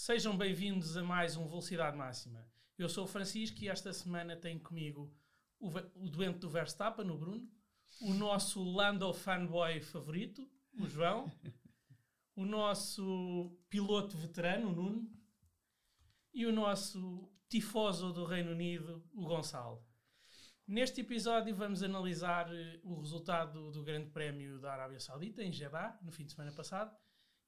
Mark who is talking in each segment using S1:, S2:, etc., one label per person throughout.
S1: Sejam bem-vindos a mais um Velocidade Máxima. Eu sou o Francisco e esta semana tenho comigo o, o doente do Verstappen, o Bruno, o nosso Lando fanboy favorito, o João, o nosso piloto veterano, o Nuno, e o nosso tifoso do Reino Unido, o Gonçalo. Neste episódio vamos analisar eh, o resultado do Grande Prémio da Arábia Saudita, em Jeddah, no fim de semana passado,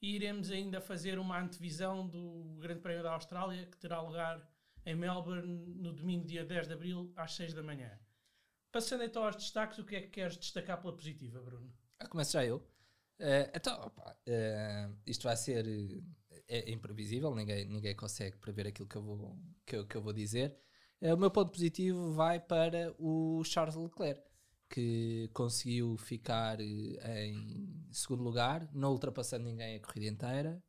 S1: e iremos ainda fazer uma antevisão do Grande Prémio da Austrália, que terá lugar em Melbourne no domingo, dia 10 de abril, às 6 da manhã. Passando então aos destaques, o que é que queres destacar pela positiva, Bruno?
S2: Ah, começo já eu. Uh, então, opa, uh, isto vai ser é, imprevisível, ninguém, ninguém consegue prever aquilo que eu vou, que eu, que eu vou dizer. Uh, o meu ponto positivo vai para o Charles Leclerc, que conseguiu ficar em segundo lugar, não ultrapassando ninguém a corrida inteira,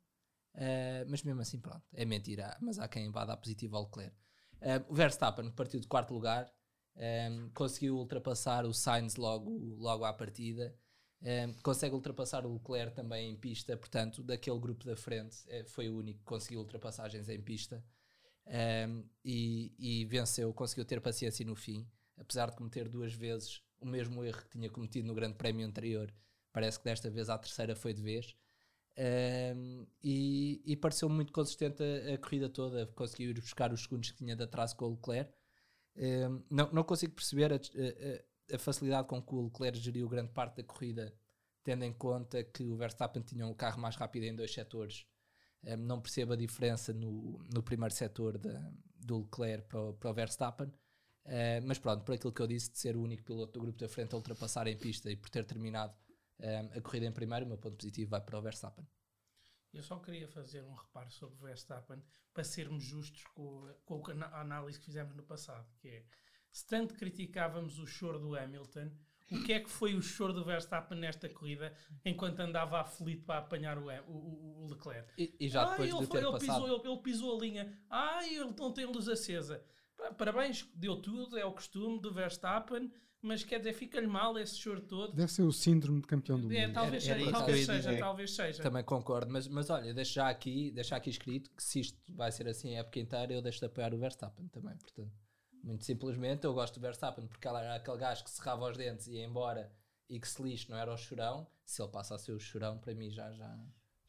S2: Uh, mas mesmo assim, pronto, é mentira. Mas há quem vá dar positivo ao Leclerc. Uh, o Verstappen partiu de quarto lugar, um, conseguiu ultrapassar o Sainz logo, logo à partida. Um, consegue ultrapassar o Leclerc também em pista, portanto, daquele grupo da frente, foi o único que conseguiu ultrapassagens em pista um, e, e, venceu, conseguiu ter paciência no fim, apesar de cometer duas vezes o mesmo erro que tinha cometido no Grande Prémio anterior. Parece que desta vez a terceira foi de vez. Um, e, e pareceu muito consistente a, a, corrida toda, conseguiu ir buscar os segundos que tinha de atraso com o Leclerc. Um, não, não consigo perceber a, a, a, facilidade com que o Leclerc geriu grande parte da corrida, tendo em conta que o Verstappen tinha um carro mais rápido em dois setores. Um, não percebo a diferença no, no primeiro setor da, do Leclerc para o, para o Verstappen. Uh, mas pronto, por aquilo que eu disse de ser o único piloto do grupo da frente a ultrapassar em pista e por ter terminado um, a corrida em primeiro, o meu ponto positivo vai para o Verstappen.
S1: Eu só queria fazer um reparo sobre o Verstappen para sermos justos com, com a análise que fizemos no passado, que é se tanto criticávamos o choro do Hamilton, o que é que foi o choro do Verstappen nesta corrida enquanto andava aflito para apanhar o, o, o Leclerc?
S2: E, e já depois de ter
S1: ele
S2: passado...
S1: Pisou, ele, ele, pisou a linha. Ai, ele não tem luz acesa. Parabéns, deu tudo, é o costume do Verstappen mas quer dizer, fica-lhe mal esse choro todo.
S3: Deve ser o síndrome de campeão do
S1: é,
S3: mundo.
S1: talvez,
S2: era,
S1: era talvez seja, talvez seja.
S2: Também concordo, mas, mas olha, deixo já aqui, deixo aqui escrito que se isto vai ser assim a época inteira, eu deixo de apoiar o Verstappen também, portanto. Muito simplesmente, eu gosto do Verstappen porque ele era aquele gajo que serrava os dentes e ia embora e que se lixe, não era o chorão. Se ele passa a ser o chorão, para mim já, já,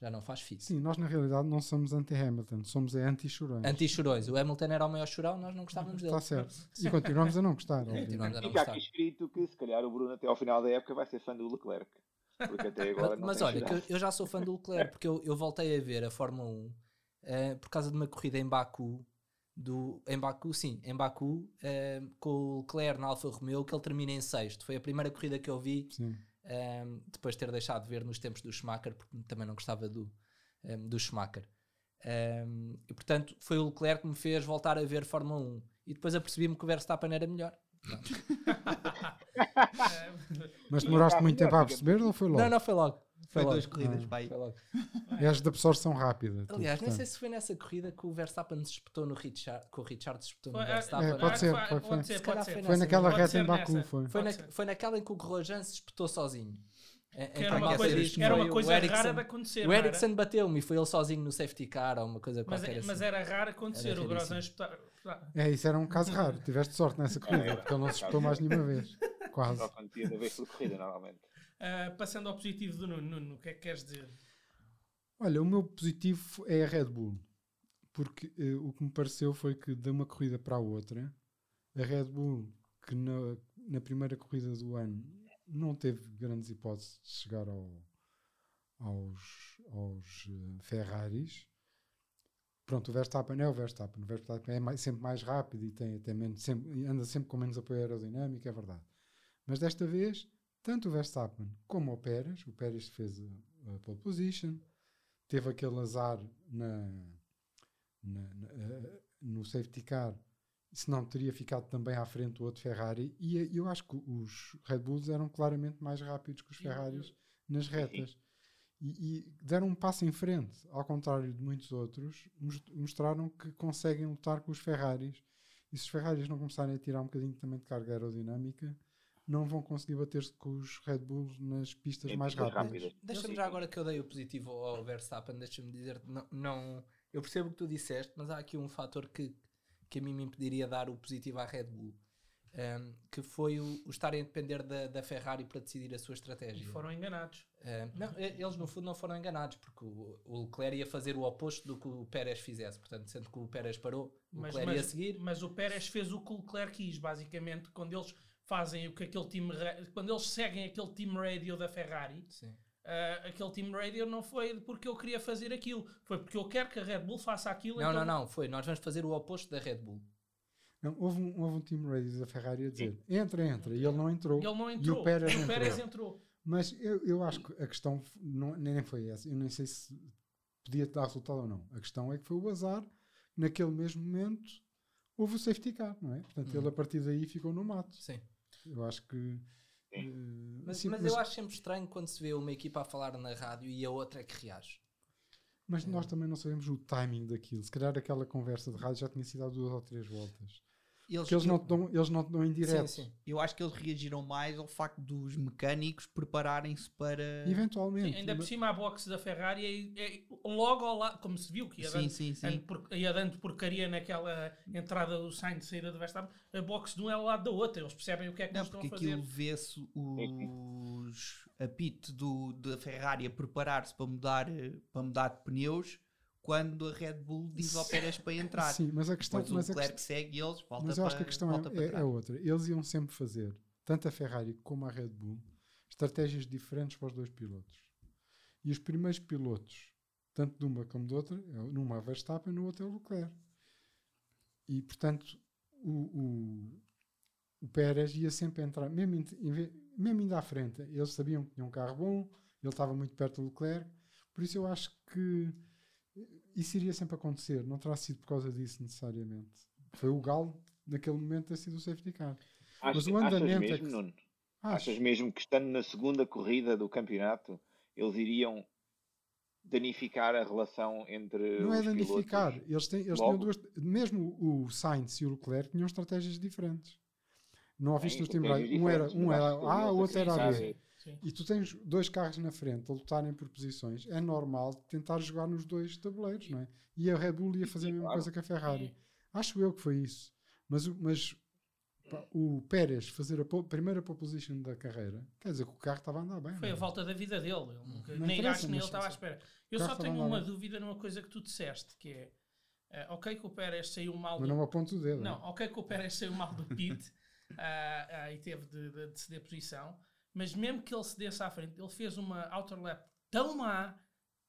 S2: já não faz fit.
S3: Sim, nós na realidade não somos anti-Hamilton, somos anti-chorões.
S2: Anti-chorões. O Hamilton era o maior chorão, nós não gostávamos dele.
S3: Está certo. E continuamos a não gostar.
S4: continuamos a não Fica aqui escrito que se calhar o Bruno até ao final da época vai ser fã do Leclerc. Porque até agora
S2: Mas olha, eu já sou fã do Leclerc porque eu, eu voltei a ver a Fórmula 1 uh, eh, por causa de uma corrida em Baku. Do, em Baku, sim, em Baku, uh, com o Leclerc na Alfa Romeo, que ele termina em sexto. Foi a primeira corrida que eu vi, um, depois de ter deixado de ver nos tempos do Schumacher, porque também não gostava do, um, do Schumacher. Um, e portanto foi o Leclerc que me fez voltar a ver Fórmula 1 e depois apercebi-me que o Verstappen era melhor.
S3: Mas demoraste muito tempo a perceber ou foi logo?
S2: Não, não, foi logo.
S5: Foi, foi duas corridas, ah, pai. Logo.
S3: És de absorção rápida.
S2: Aliás, nem sei se foi nessa corrida que o Verstappen se espetou no Richard, que o Richard se espetou
S3: foi,
S2: no Verstappen.
S3: É, pode ser, foi, foi. Ser, pode ser. Foi naquela reta em Baku, foi.
S2: Foi, na, foi naquela em que o Grosjean se espetou sozinho.
S1: É, que era, uma coisa, era uma coisa rara de acontecer.
S2: O Ericsson bateu-me e foi ele sozinho no safety car ou uma coisa
S1: mas,
S2: qualquer
S1: é,
S2: assim.
S1: Mas era raro acontecer, o Grosjean espetar.
S3: É, isso era um caso raro. Tiveste sorte nessa corrida, porque ele não se espetou mais nenhuma vez. Quase.
S4: Só acontecia da vez por corrida, normalmente.
S1: Uh, passando ao positivo do Nuno, Nuno, o que é que queres dizer?
S3: Olha, o meu positivo é a Red Bull. Porque uh, o que me pareceu foi que de uma corrida para a outra, a Red Bull, que na, na primeira corrida do ano não teve grandes hipóteses de chegar ao, aos, aos uh, Ferraris. Pronto, o Verstappen é o Verstappen. O Verstappen é mais, sempre mais rápido e tem até menos, sempre, anda sempre com menos apoio aerodinâmico, é verdade. Mas desta vez, tanto o Verstappen como o Pérez, o Pérez fez a, a pole position, teve aquele azar na, na, na, no safety car senão teria ficado também à frente do outro Ferrari. E eu acho que os Red Bulls eram claramente mais rápidos que os Ferraris nas retas. E, e, deram um passo em frente, ao contrário de muitos outros, mostraram que conseguem lutar com os Ferraris. E se os Ferraris não começarem a tirar um bocadinho também de carga aerodinâmica, não vão conseguir bater-se com os Red Bulls nas pistas mais rápidas.
S2: Deixa-me já agora que eu dei o positivo ao Verstappen, deixa-me dizer, não, não eu percebo o que tu disseste, mas há aqui um fator que, que a mim me impediria dar o positivo à Red Bull. Um, que foi o, o estarem a depender da, da, Ferrari para decidir a sua estratégia.
S1: E foram enganados.
S2: Um, não, eles no fundo não foram enganados, porque o, o, Leclerc ia fazer o oposto do que o Pérez fizesse. Portanto, sendo que o Pérez parou, o mas, Leclerc mas, ia seguir.
S1: Mas o Pérez fez o que o Leclerc quis, basicamente, quando eles fazem o que aquele time, quando eles seguem aquele team radio da Ferrari.
S2: Sim
S1: Uh, aquele Team Radio não foi porque eu queria fazer aquilo, foi porque eu quero que a Red Bull faça aquilo.
S2: Não, então... não, não, foi. Nós vamos fazer o oposto da Red Bull.
S3: Não, houve, um, houve um Team Radio da Ferrari a dizer entra, entra, e ele não entrou.
S1: Ele não entrou.
S3: E o Pérez,
S1: o Pérez entrou. entrou.
S3: Mas eu, eu acho que a questão não, nem foi essa. Eu nem sei se podia dar resultado ou não. A questão é que foi o azar. Naquele mesmo momento houve o safety car, não é? Portanto, ele a partir daí ficou no mato.
S2: Sim.
S3: Eu acho que
S2: Uh, mas, assim, mas, mas, eu acho sempre estranho quando se vê uma equipa a falar na rádio e a outra é que reage.
S3: Mas é. nós também não sabemos o timing daquilo. Se calhar aquela conversa de rádio já tinha sido há duas ou três voltas. Eles, eles, não te dão, eles não te dão em direto. Sim, sim.
S5: Eu acho que eles reagiram mais ao facto dos mecânicos prepararem-se para.
S3: Eventualmente.
S1: Sim, ainda por cima a box da Ferrari é, é logo ao lado, como se viu que ia, sim, dando, sim, sim. Por, ia dando porcaria naquela entrada do sign de saída do Verstappen, a box de um é ao lado da outra, eles percebem o que é que não, eles estão a fazer. Porque
S5: aquilo vê-se os apito do, da Ferrari a preparar-se para mudar, para mudar de pneus quando a Red Bull diz ao Pérez para entrar.
S3: Sim, mas a questão
S5: Depois
S3: mas
S5: o Leclerc segue eles, volta
S3: Mas eu acho que a questão é, é, é, outra. Eles iam sempre fazer, tanto a Ferrari como a Red Bull, estratégias diferentes para os dois pilotos. E os primeiros pilotos, tanto de uma como de outra, é numa é Verstappen, no outro é o Leclerc. E, portanto, o, o, o Pérez ia sempre entrar, mesmo, mesmo indo à frente, eles sabiam que tinha um carro bom, ele estava muito perto do Leclerc, por isso eu acho que isso iria sempre acontecer, não terá sido por causa disso necessariamente. Foi o Galo, naquele momento, ter sido o safety car.
S4: Acho, Mas o andamento. Achas mesmo, é que... Achas mesmo que estando na segunda corrida do campeonato, eles iriam danificar a relação entre
S3: não é danificar eles têm eles tinham duas mesmo o Sainz e o Leclerc tinham estratégias diferentes não ouviste nos Team um era um era A o outro era B Sim. E tu tens dois carros na frente a lutarem por posições, é normal tentar jogar nos dois tabuleiros, não é? E a Red Bull ia fazer a mesma coisa que a Ferrari. Acho eu que foi isso. Mas, mas o Pérez fazer a primeira pole position da carreira, quer dizer que o carro estava a andar bem.
S1: Foi a é? volta da vida dele. Ele nunca, nem acho nem ele estava à espera. Eu só tenho uma bem. dúvida numa coisa que tu disseste, que é uh, ok que o Pérez saiu mal
S3: Mas do... não aponto o dedo.
S1: Não, é? ok que o Pérez saiu mal do pit uh, uh, e teve de, de, de ceder posição mas mesmo que ele se desse à frente, ele fez uma outer lap tão má,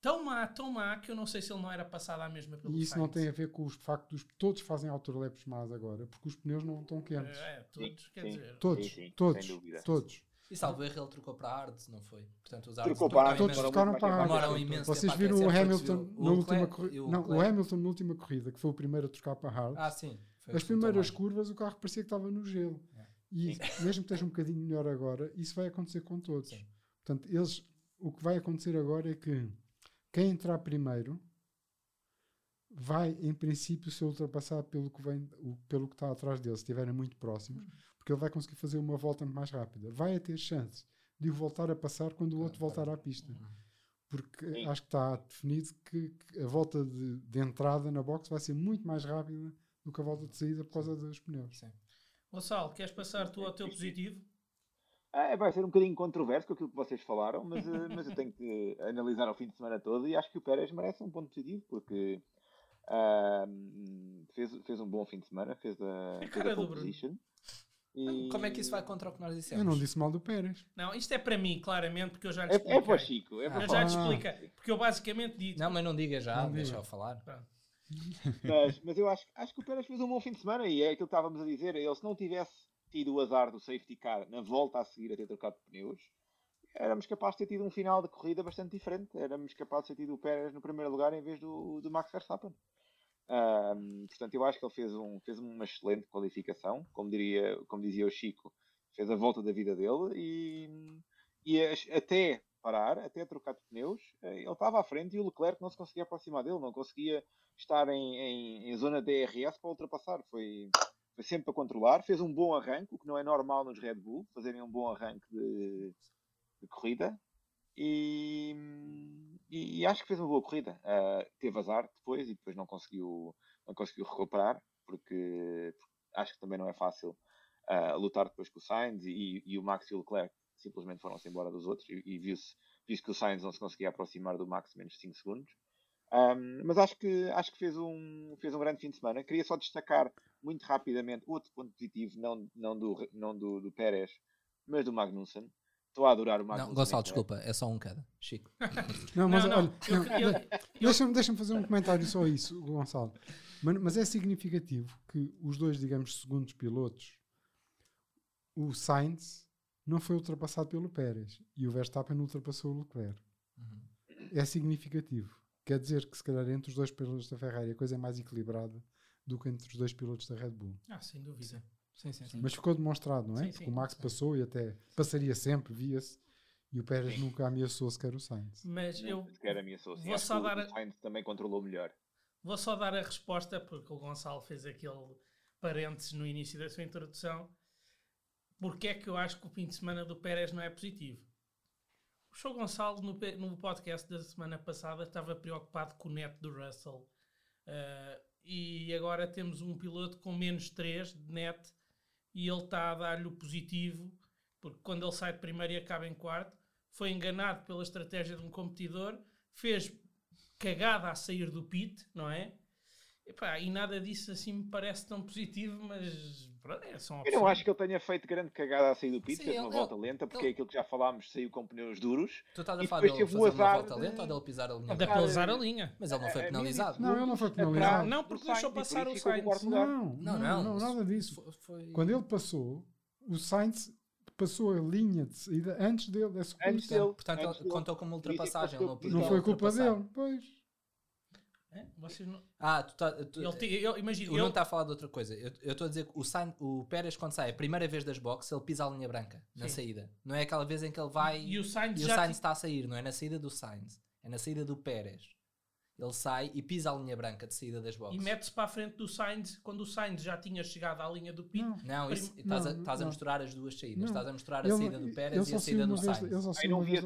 S1: tão má, tão má, que eu não sei se ele não era passado à mesma
S3: pelo E isso Sainz. não tem a ver com o facto dos todos fazem outer laps más agora, porque os pneus não estão quentes.
S1: É, todos, sim, quer sim. dizer.
S3: Todos, sim, todos, todos.
S2: E salvo erro, ele trocou para a Ards, não foi?
S4: Portanto, os Trocou para a
S3: Todos trocaram para a Ards. Vocês viram o Hamilton na última corrida. Não, o Hamilton na última corrida, que foi o primeiro a trocar para a Ards.
S2: Ah, sim.
S3: As primeiras curvas o carro parecia que estava no gelo. E mesmo que esteja um bocadinho melhor agora, isso vai acontecer com todos. Sim. Portanto, eles, o que vai acontecer agora é que quem entrar primeiro vai, em princípio, ser ultrapassado pelo que, vem, o, pelo que está atrás dele, se estiverem muito próximos, porque ele vai conseguir fazer uma volta mais rápida. Vai ter chance de o voltar a passar quando o outro voltar à pista. Uhum. Porque Sim. acho que está definido que, que a volta de, de, entrada na box vai ser muito mais rápida do que a volta de saída por causa dos pneus.
S1: Sim. Gonçalo, queres passar tu ao teu positivo?
S4: É, vai ser um bocadinho controverso com aquilo que vocês falaram, mas, eh, mas eu tenho que analisar o fim de semana todo e acho que o Pérez merece um ponto positivo porque uh, fez, fez um bom fim de semana, fez a, fez a pole position.
S2: E... Como é que isso vai contra o que nós dissemos?
S3: Eu não disse mal do Pérez.
S1: Não, isto é para mim, claramente, porque eu já lhe
S4: expliquei. É, é para o Chico. É
S1: para eu já te expliquei. Porque eu basicamente disse...
S2: Não, mas não diga já, não deixa eu falar. Pronto.
S4: Mas, mas eu acho, acho que o Pérez fez um bom fim de semana e é aquilo que estávamos a dizer. Ele, se não tivesse tido o azar do safety car na volta a seguir a ter trocado de pneus, éramos capazes de ter tido um final de corrida bastante diferente. Éramos capazes de ter tido o Pérez no primeiro lugar em vez do, do Max Verstappen. Um, portanto, eu acho que ele fez, um, fez uma excelente qualificação, como, diria, como dizia o Chico, fez a volta da vida dele e, e até parar, até trocar de pneus, eh, ele estava à frente e o Leclerc não se conseguia aproximar dele, não conseguia estar em, em, em zona DRS para ultrapassar. Foi, foi sempre para controlar. Fez um bom arranque, o que não é normal nos Red Bull, fazerem um bom arranque de, de corrida. E, e, e acho que fez uma boa corrida. Uh, teve azar depois e depois não conseguiu, não conseguiu recuperar, porque, porque acho que também não é fácil uh, lutar depois com o Sainz e, e, o Max e o Leclerc simplesmente foram-se embora dos outros e, e viu-se viu que o Sainz não se conseguia aproximar do Max menos de 5 segundos. Um, mas acho que, acho que fez, um, fez um grande fim de semana. Queria só destacar muito rapidamente outro ponto positivo, não, não, do, não do, do Pérez, mas do Magnussen. Estou a adorar o Magnussen.
S2: Não, Gonçalo, desculpa, é só um cada. Chico.
S3: Não, mas
S1: Não, não,
S3: olha, deixa-me deixa fazer um comentário só a isso, Gonçalo. Mas, mas é significativo que os dois, digamos, segundos pilotos, o Sainz não foi ultrapassado pelo Pérez e o Verstappen ultrapassou o Leclerc. É significativo. Quer dizer que se calhar entre os dois pilotos da Ferrari a coisa é mais equilibrada do que entre os dois pilotos da Red Bull.
S1: Ah, sem dúvida.
S2: Sim, sim, sim.
S3: Mas ficou demonstrado, não é?
S1: Sim,
S3: Porque o Max
S1: sim.
S3: passou e até passaria sempre, via-se, e o Pérez nunca ameaçou sequer o Sainz.
S1: Mas eu
S4: sequer ameaçou. Sim,
S1: vou só dar a-
S4: O Sainz também controlou melhor.
S1: vou só dar a resposta, porque o Gonçalo fez aquele parênteses no início da sua introdução. Porque é que eu acho que o fim de semana do Pérez não é positivo? O Show Gonçalo, no, no podcast da semana passada, estava preocupado com o neto do Russell. Ah, e agora temos um piloto com menos 3 de net e ele está a dar-lhe o positivo, porque quando ele sai de primeiro e acaba em quarto, foi enganado pela estratégia de um competidor, fez cagada a sair do pit, não é? Epá, e nada disso assim me parece tão positivo, mas pronto, é só uma
S4: Eu não acho que ele tenha feito grande cagada a sair do pit,
S2: Sim,
S4: fez
S2: ele-
S4: uma volta lenta, porque
S2: ele-
S4: é aquilo que já falámos, saiu com pneus duros.
S2: Tu estás a falar dele fazer
S4: o
S2: uma volta
S4: de-
S2: lenta ou dele pisar a linha
S1: Ele
S2: branca?
S1: deve pisar a linha.
S2: Mas ele não foi
S4: A- a
S2: penalizado.
S3: Não, ele não foi
S4: Atrás
S3: penalizado.
S1: Não, porque deixou passar o Sainz.
S3: Não,
S2: Não,
S3: não, nada disso.
S2: Foi, foi-
S3: Quando ele passou, o Sainz passou a linha de saída antes dele,
S4: Antes dele.
S2: Portanto,
S4: Antes
S2: ele
S4: dele.
S2: contou como
S4: é
S2: ultrapassagem. não,
S4: foi-
S3: Não foi culpa dele, pois.
S1: É? Vocês não...
S2: Ah, tu, tá, tu,
S1: Ele, eu, imagino,
S2: o
S1: ele,
S2: está a falar de outra coisa. Eu estou a dizer que o, Sainz, o Pérez, quando sai a primeira vez das boxes, ele pisa a linha branca na
S1: Sim.
S2: saída. Não é aquela vez em que ele vai
S1: e o Sainz
S2: e o Sainz está a sair, não é na saída do Sainz, é na saída do Pérez. Ele sai e pisa a linha branca de saída das
S1: e
S2: boxes.
S1: mete-se para a frente do Sainz quando o Sainz já tinha chegado à linha do pit.
S3: Não.
S2: Não, isso, estás, a,
S3: Não,
S2: estás a
S3: não.
S2: misturar as duas saídas.
S3: Não.
S2: Estás a misturar a
S3: Ele-
S2: saída do Pérez e a saída do
S3: vez-
S2: Sainz.
S3: vez
S4: a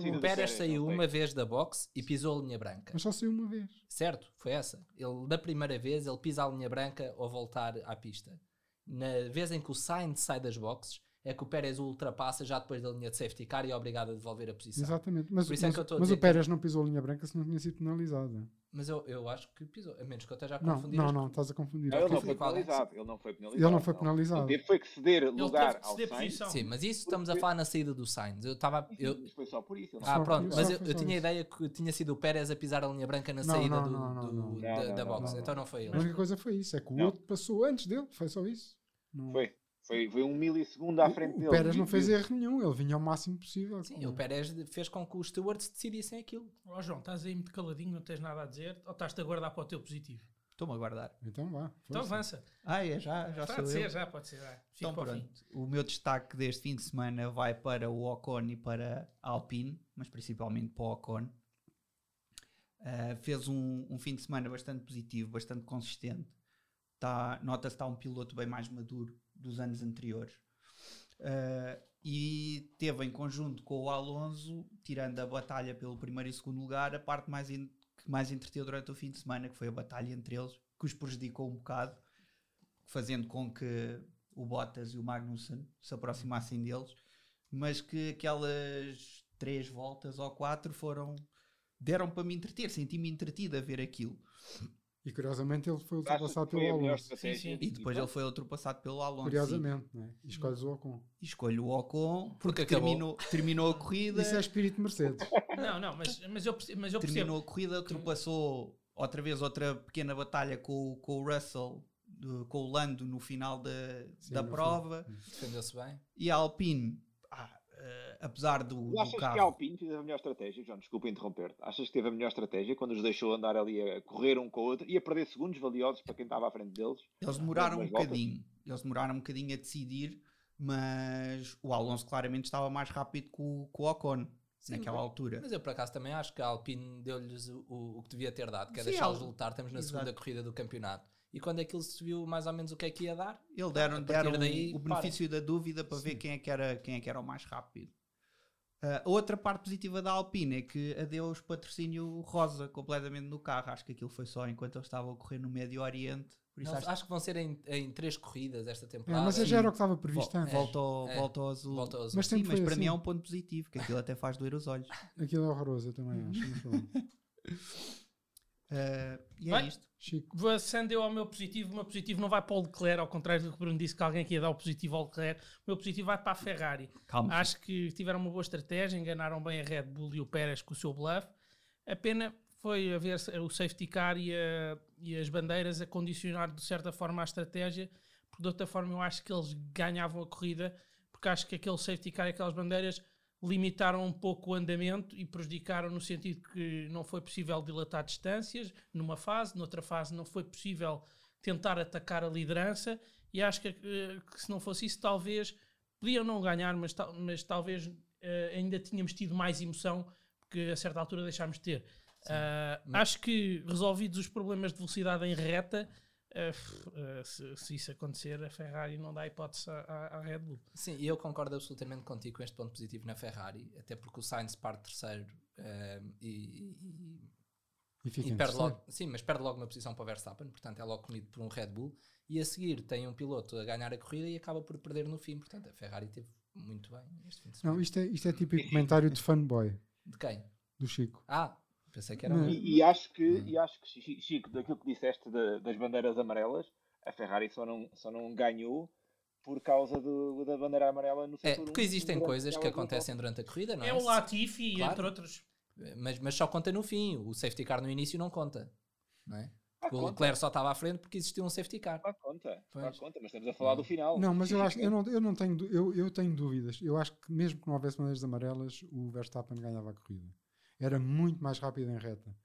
S3: da
S2: O. Pérez saiu uma vez da box e pisou a linha branca.
S3: Mas só saiu uma vez.
S2: Certo, foi essa. Ele, da primeira vez, ele pisa a linha branca ao voltar à pista. Na vez em que o Sainz sai das boxes, é que o Pérez o ultrapassa já depois da linha de safety car e é obrigado a devolver a posição.
S3: Exatamente. Mas,
S2: Por isso é
S3: mas-
S2: que eu estou a
S3: mas
S2: dizer
S3: o Pérez não pisou a linha branca se não tinha sido penalizado.
S2: Mas eu, eu acho que pisou, a menos que eu esteja a
S3: Não,
S2: confundir.
S3: não,
S2: as-
S3: não, estás a confundir.
S4: Não, ele não foi penalizado. Ele não foi penalizado.
S3: Ele não foi penalizado.
S4: Ele teve foi que ceder lugar
S1: que
S4: ao
S1: ceder
S4: Sainz.
S1: posição.
S2: Sim, mas isso estamos a falar na saída do Sainz. Eu estava. Eu,
S4: Mas foi só por isso. ele não
S2: ah, pronto, mas eu, eu tinha a ideia que tinha sido o Pérez a pisar a linha branca na
S3: Não,
S2: saída
S3: não,
S2: do,
S3: não, não,
S2: do-
S3: não.
S2: da,
S4: Não,
S2: da
S4: não,
S2: box.
S3: não,
S2: então não foi
S3: A
S2: ele.
S3: única coisa foi isso, é que o
S4: Não.
S3: outro passou antes dele, foi só isso. Não-
S4: Foi. Foi, foi um milissegundo à frente
S3: o,
S4: dele.
S3: o Pérez não fez erro nenhum, ele vinha ao máximo possível.
S2: Sim, o Pérez fez com que os stewards decidissem aquilo.
S1: Ó João, estás aí muito caladinho, não tens nada a dizer? Ou estás-te a guardar para o teu positivo?
S5: Estou-me a guardar.
S3: Então vá.
S1: Então avança.
S5: Ah, é, já, já
S1: Pode
S5: sou
S1: ser,
S5: eu.
S1: já pode ser. Já. Fica
S5: Então
S1: para o fim.
S5: pronto, o meu destaque deste fim de semana vai para o Ocon e para a Alpine, mas principalmente para o Ocon. Uh, fez um, um fim de semana bastante positivo, bastante consistente. Tá, Nota-se que está um piloto bem mais maduro dos anos anteriores. Uh, e teve em conjunto com o Alonso, tirando a batalha pelo primeiro e segundo lugar, a parte mais que mais entreteu durante o fim de semana, que foi a batalha entre eles, que os prejudicou um bocado, fazendo com que o Bottas e o Magnussen se aproximassem deles, mas que aquelas três voltas ou quatro foram deram para me entreter, senti-me entretido a ver aquilo.
S3: E curiosamente ele foi ultrapassado
S4: foi
S3: pelo Alonso.
S1: Sim, sim.
S5: E depois ele foi ultrapassado pelo Alonso.
S3: Curiosamente, não é? E escolhes o Ocon.
S5: E escolho o Ocon
S2: Porque
S5: porque terminou, terminou a corrida.
S3: Isso é espírito Mercedes.
S1: Não, não, mas, mas eu percebo. Mas eu percebo.
S5: terminou a corrida, ultrapassou outra vez outra pequena batalha com, o- com o Russell, com o Lando no final da,
S3: Sim,
S5: da prova.
S2: Defendeu-se bem.
S5: E a Alpine, eh, apesar do,
S4: Tu
S5: do
S4: achas que a
S5: carro.
S4: Alpine fez a melhor estratégia? João, desculpa interromper-te. Achas que teve a melhor estratégia quando os deixou andar ali a correr um com o outro e a perder segundos valiosos para quem estava à frente deles?
S5: Eles demoraram um bocadinho. Eles demoraram um bocadinho a decidir, mas o Alonso claramente estava mais rápido que o, que o Ocon
S2: Sim,
S5: naquela
S2: mas-
S5: altura.
S2: Mas eu por acaso também acho que a Alpine deu-lhes o, o- que devia ter dado, que é deixá-los lutar. Estamos na
S5: Exato.
S2: segunda corrida do campeonato. E quando aquilo se viu mais ou menos o que é que ia dar,
S5: Ele deram, deram
S2: daí,
S5: o
S2: para.
S5: benefício da dúvida para ver
S3: Sim.
S5: quem é, que era, quem é que era o mais rápido. Uh, a outra parte positiva da Alpine é que adeus patrocínio rosa completamente no carro. Acho que aquilo foi só enquanto eles estavam a correr no Médio Oriente. Por isso
S2: Não,
S5: acho,
S2: acho que vão ser em, em três corridas esta
S3: É,
S2: temporada.
S3: mas já era o que estava previsto
S5: Vol-
S3: antes.
S5: volta, ao,
S2: É,
S5: volta ao azul.
S2: Volta ao azul.
S3: Mas
S5: Sim, mas para
S3: assim.
S5: mim é um ponto positivo, que aquilo até faz doer os olhos.
S3: Aquilo é horroroso, eu também acho.
S5: Uh, e é
S1: Vai.
S5: isto.
S3: Chico,
S1: Passando eu ao meu positivo, o meu positivo não vai para o Leclerc, ao contrário do que o Bruno disse que alguém aqui ia dar o positivo ao Leclerc. O meu positivo vai para a Ferrari.
S5: Calma.
S1: Acho que tiveram uma boa estratégia, enganaram bem a Red Bull e o Pérez com o seu bluff. A pena foi haver o safety car e, a- e as bandeiras a condicionar de certa forma a estratégia, porque de outra forma eu acho que eles ganhavam a corrida, porque acho que aquele safety car e aquelas bandeiras limitaram um pouco o andamento e prejudicaram no sentido que não foi possível dilatar distâncias numa fase, noutra fase não foi possível tentar atacar a liderança e acho que, eh, que se não fosse isso talvez podiam não ganhar, mas, mas talvez eh, ainda tínhamos tido mais emoção porque a certa altura deixámos de ter. Ah, acho que resolvidos os problemas de velocidade em reta, ah, se, se isso acontecer, a Ferrari não dá hipótese à, à- Red Bull.
S2: Sim, e eu concordo absolutamente contigo com este ponto positivo na Ferrari, até porque o Sainz parte terceiro ehm, e, e-
S3: e fica
S2: e perde logo, sim, mas perde logo uma posição para o Verstappen, portanto é logo comido por um Red Bull, e a seguir tem um piloto a ganhar a corrida e acaba por perder no fim, portanto a Ferrari teve muito bem este fim de semana.
S3: Não, isto é, isto é típico comentário de fanboy
S2: De quem?
S3: do Chico.
S2: Ah, pensei que era
S3: Não.
S2: um.
S4: E, e acho que,
S2: Hum.
S4: e acho que, Chi- Chico, daquilo que disseste da- das bandeiras amarelas, a Ferrari só não, só não ganhou por causa do- da bandeira amarela no
S2: É,
S4: setor
S2: porque
S4: um,
S2: existem coisas que
S4: volta.
S2: acontecem durante a corrida, não é?
S1: É o Latifi,
S2: Claro.
S1: entre outros.
S2: Mas, mas só conta no fim, o safety car no início não conta, não é?
S4: Ah,
S2: o Leclerc só estava à frente porque existia um safety car.
S4: ah, conta, ah, conta, mas estamos a falar do final.
S3: Não, mas eu acho, eu não, eu não tenho, eu, eu tenho dúvidas. Eu acho que mesmo que não houvesse bandeiras amarelas, o Verstappen ganhava a corrida. Era muito mais rápido em reta.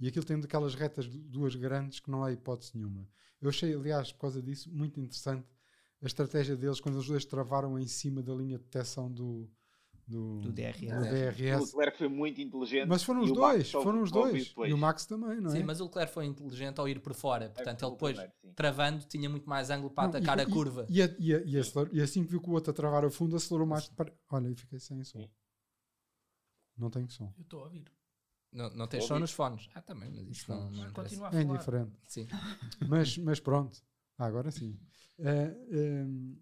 S3: E aquilo tem daquelas retas du- duas grandes que não há hipótese nenhuma. Eu achei, aliás, por causa disso, muito interessante a estratégia deles quando os dois travaram em cima da linha de detecção do, do,
S5: Do DRS.
S3: do
S4: O
S3: DRS.
S4: Leclerc foi muito inteligente.
S3: Mas foram os
S4: o Max
S3: dois, foram os dois. E o Max também, não é?
S2: Sim, mas o Leclerc foi inteligente ao ir por fora, portanto ele depois, travando, tinha muito mais ângulo para
S3: Não,
S2: atacar
S3: e-
S2: a curva.
S3: E, e, e, e acelerou- e assim que viu que o outro a travar a fundo, acelerou mais. Para... Olha, e fiquei sem som.
S4: Sim.
S3: Não tenho som.
S1: Eu estou a ouvir.
S2: Não, não tens som nos fones. Ah, também, mas isso não, não interessa.
S1: Continua a
S3: É
S1: falar.
S3: indiferente.
S2: Sim.
S3: Mas, mas pronto. Ah, agora sim. Eh, ehm,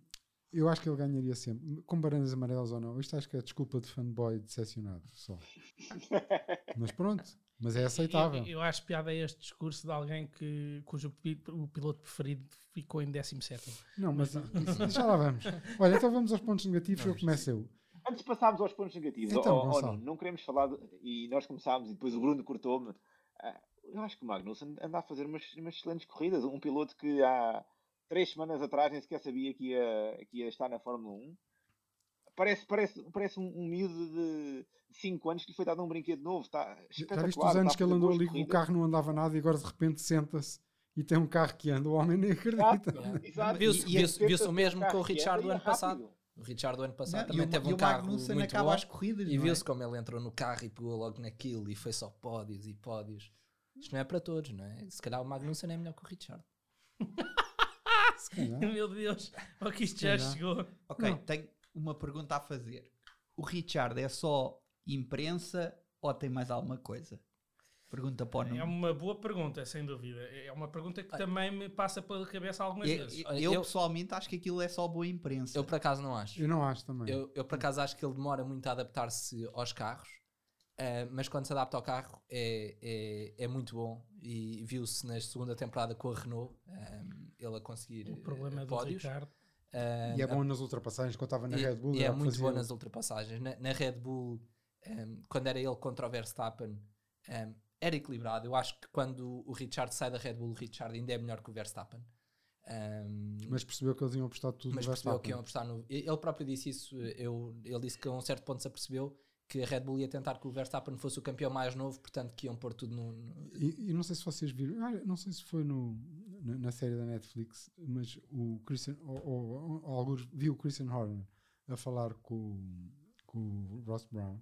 S3: eu acho que ele ganharia sempre. Com bandeiras amarelas ou não. Isto acho que é desculpa de fanboy decepcionado. Só. Mas pronto. Mas é aceitável.
S1: Eu, eu acho piada este discurso de alguém que, cujo o piloto preferido ficou em 17.
S3: Não, mas isso- já lá vamos. Olha, então vamos aos pontos negativos. Eu começo eu.
S4: Antes de passarmos aos pontos negativos,
S3: Então,
S4: não queremos falar, de- e nós começámos, e depois o Bruno cortou-me. Ah, eu acho que o Magnussen anda a fazer umas, umas excelentes corridas. Um piloto que há três semanas atrás nem sequer sabia que ia, que ia estar na Fórmula 1. Parece, parece, parece um, um miúdo de 5 anos que lhe foi dado um brinquedo novo. Está
S3: Já viste os anos que ele andou ali que o
S4: corridas.
S3: carro não andava nada e agora de repente senta-se e tem um carro que anda. O homem nem acredita.
S2: Viu-se- o mesmo com o Richard do
S4: é
S2: ano passado. O Richard do ano passado
S5: Não,
S2: também
S5: o,
S2: teve um carro
S5: Magnussen
S2: muito
S5: acaba
S2: bom.
S5: as corridas.
S2: E
S5: é?
S2: viu-se como ele entrou no carro e pegou logo naquilo e foi só pódios e pódios. Isto não é para todos, não é? Se calhar o Magnussen é melhor que o Richard.
S1: Meu Deus, o que isto já chegou.
S5: Ok,
S3: Não.
S5: tenho uma pergunta a fazer. O Richard é só imprensa ou tem mais alguma coisa? Pergunta para o
S1: É
S5: Nuno.
S1: uma boa pergunta, sem dúvida. É uma pergunta que também me passa pela cabeça algumas
S5: Eu,
S1: vezes.
S5: eu- eu, pessoalmente acho que aquilo é só boa imprensa.
S2: Eu por acaso não acho.
S3: Eu não acho também.
S2: Eu, eu por acaso acho que ele demora muito a adaptar-se aos carros, eh, mas quando se adapta ao carro é, é, é muito bom. E viu-se na segunda temporada com a Renault, eh, ele a conseguir
S1: O problema do
S2: pódios.
S1: Ricardo.
S2: Eh,
S3: E é bom nas ultrapassagens, quando estava na
S2: e,
S3: Red Bull.
S2: e é muito
S3: fazia-
S2: bom nas ultrapassagens. Na, na Red Bull, ehm, quando era ele contra o Verstappen, ehm, era equilibrado. Eu acho que quando o Richard sai da Red Bull, o Richard ainda é melhor que o Verstappen. Ehm,
S3: Mas percebeu que eles iam apostar tudo
S2: mas
S3: no
S2: percebeu
S3: Verstappen.
S2: que iam apostar no. Ele próprio disse isso. Eu, ele disse que a um certo ponto se apercebeu que a Red Bull ia tentar que o Verstappen fosse o campeão mais novo, portanto que iam pôr tudo no. no-
S3: E, e não sei se vocês viram, ah, não sei se foi no, na, na série da Netflix, mas o Christian, ou, ou, ou alguns, vi o Christian Horner a falar com, com o Ross Brown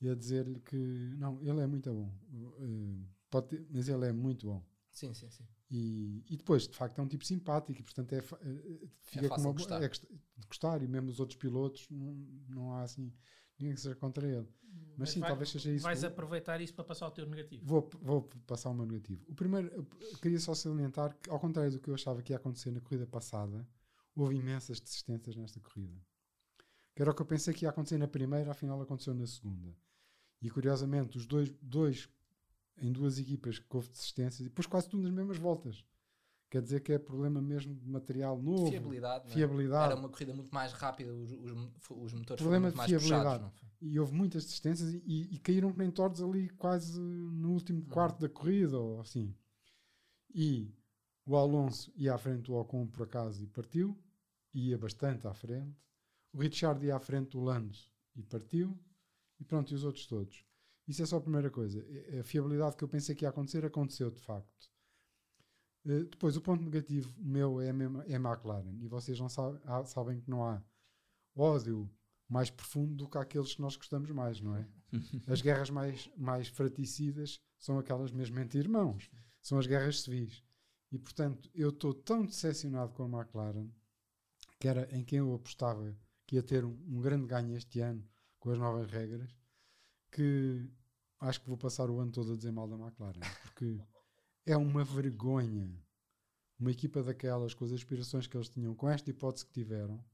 S3: e a dizer-lhe que não, ele é muito bom, eh, pode ter- mas ele é muito bom.
S2: Sim, sim, sim.
S3: E, e depois, de facto, é um tipo simpático e, portanto, é, fa- eh, fica
S2: fácil
S3: com uma,
S2: gostar.
S3: é de gostar. E mesmo os outros pilotos, não, não há assim ninguém que seja contra ele. Mas sim,
S1: vai-
S3: talvez seja isso.
S1: Vais
S3: Vou-
S1: aproveitar isso para passar o teu negativo.
S3: Vou, vou passar o meu negativo. O primeiro, queria só salientar que, ao contrário do que eu achava que ia acontecer na corrida passada, houve imensas desistências nesta corrida. Que era o que eu pensei que ia acontecer na primeira, afinal aconteceu na segunda. E curiosamente, os dois, dois em duas equipas que houve desistências, e depois quase tudo nas mesmas voltas. Quer dizer que é problema mesmo de material novo.
S2: Fiabilidade, é?
S3: Fiabilidade.
S2: Era uma corrida muito mais rápida, os, os, os motores
S3: Problema
S2: foram
S3: de
S2: muito mais puxados.
S3: fiabilidade.
S2: Foi?
S3: e houve muitas desistências e, e- caíram que nem tortos ali quase no último quarto da corrida ou assim. E o Alonso ia à frente do Ocon por acaso e partiu, ia bastante à frente. O Richard ia à frente do Lando e partiu. E pronto, e os outros todos. Isso é só a primeira coisa. A fiabilidade que eu pensei que ia acontecer, aconteceu de facto. Eh, depois, o ponto negativo meu é é a McLaren. E vocês não sabem, ah, sabem que não há ódio mais profundo do que aqueles que nós gostamos mais, não é? As guerras mais, mais fraticidas são aquelas mesmo entre irmãos. São as guerras civis. E, portanto, eu estou tão decepcionado com a McLaren, que era em quem eu apostava que ia ter um, um grande ganho este ano com as novas regras, que acho que vou passar o ano todo a dizer mal da McLaren, porque é uma vergonha uma equipa daquelas, com as aspirações que eles tinham, com esta hipótese que tiveram,